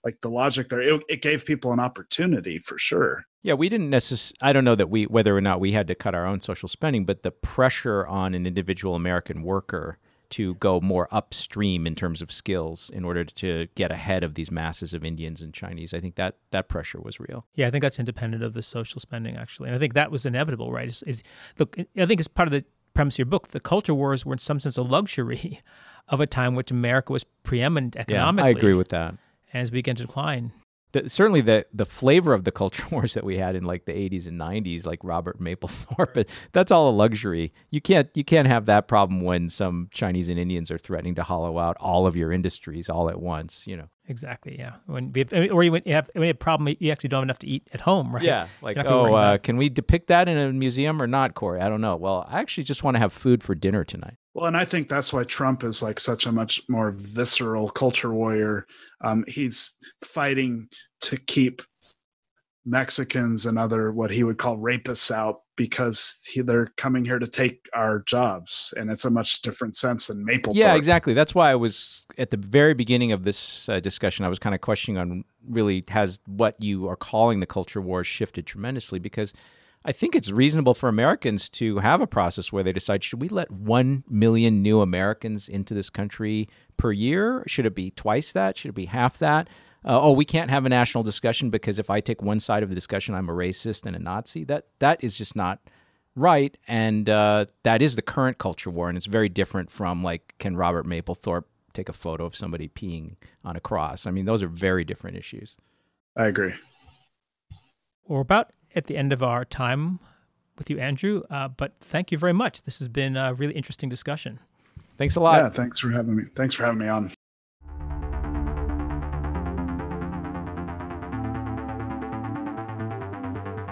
like the logic there it, it gave people an opportunity for sure Yeah, we didn't necessarily. I don't know that we whether or not we had to cut our own social spending, but the pressure on an individual American worker to go more upstream in terms of skills in order to get ahead of these masses of Indians and Chinese, I think that that pressure was real. Yeah, I think that's independent of the social spending, actually. And I think that was inevitable, right? It's, it's, look, I think it's part of the premise of your book. The culture wars were, in some sense, a luxury of a time which America was preeminent economically. Yeah. I agree with that. As we began to decline. The, certainly, the the flavor of the culture wars that we had in like the '80s and '90s, like Robert Mapplethorpe, that's all a luxury. You can't you can't have that problem when some Chinese and Indians are threatening to hollow out all of your industries all at once. You know. Exactly. Yeah. When we have, or you, when you have when you have a problem, you actually don't have enough to eat at home, right? Yeah, like You're not gonna oh, uh, can we depict that in a museum or not, Corey? I don't know. Well, I actually just want to have food for dinner tonight. well and i think that's why trump is like such a much more visceral culture warrior um, he's fighting to keep Mexicans and other what he would call rapists out because he, they're coming here to take our jobs, and it's a much different sense than Maple. Yeah, exactly. That's why I was at the very beginning of this uh, discussion. I was kind of questioning on really has what you are calling the culture war shifted tremendously because I think it's reasonable for Americans to have a process where they decide should we let 1 million new Americans into this country per year? Should it be twice that? Should it be half that? Uh, oh, we can't have a national discussion because if I take one side of the discussion, I'm a racist and a Nazi. That that is just not right, and uh, that is the current culture war, and it's very different from like can Robert Mapplethorpe take a photo of somebody peeing on a cross? I mean, those are very different issues. I agree. We're about at the end of our time with you, Andrew. Uh, but thank you very much. This has been a really interesting discussion. Thanks a lot. Yeah, thanks for having me. Thanks for having me on.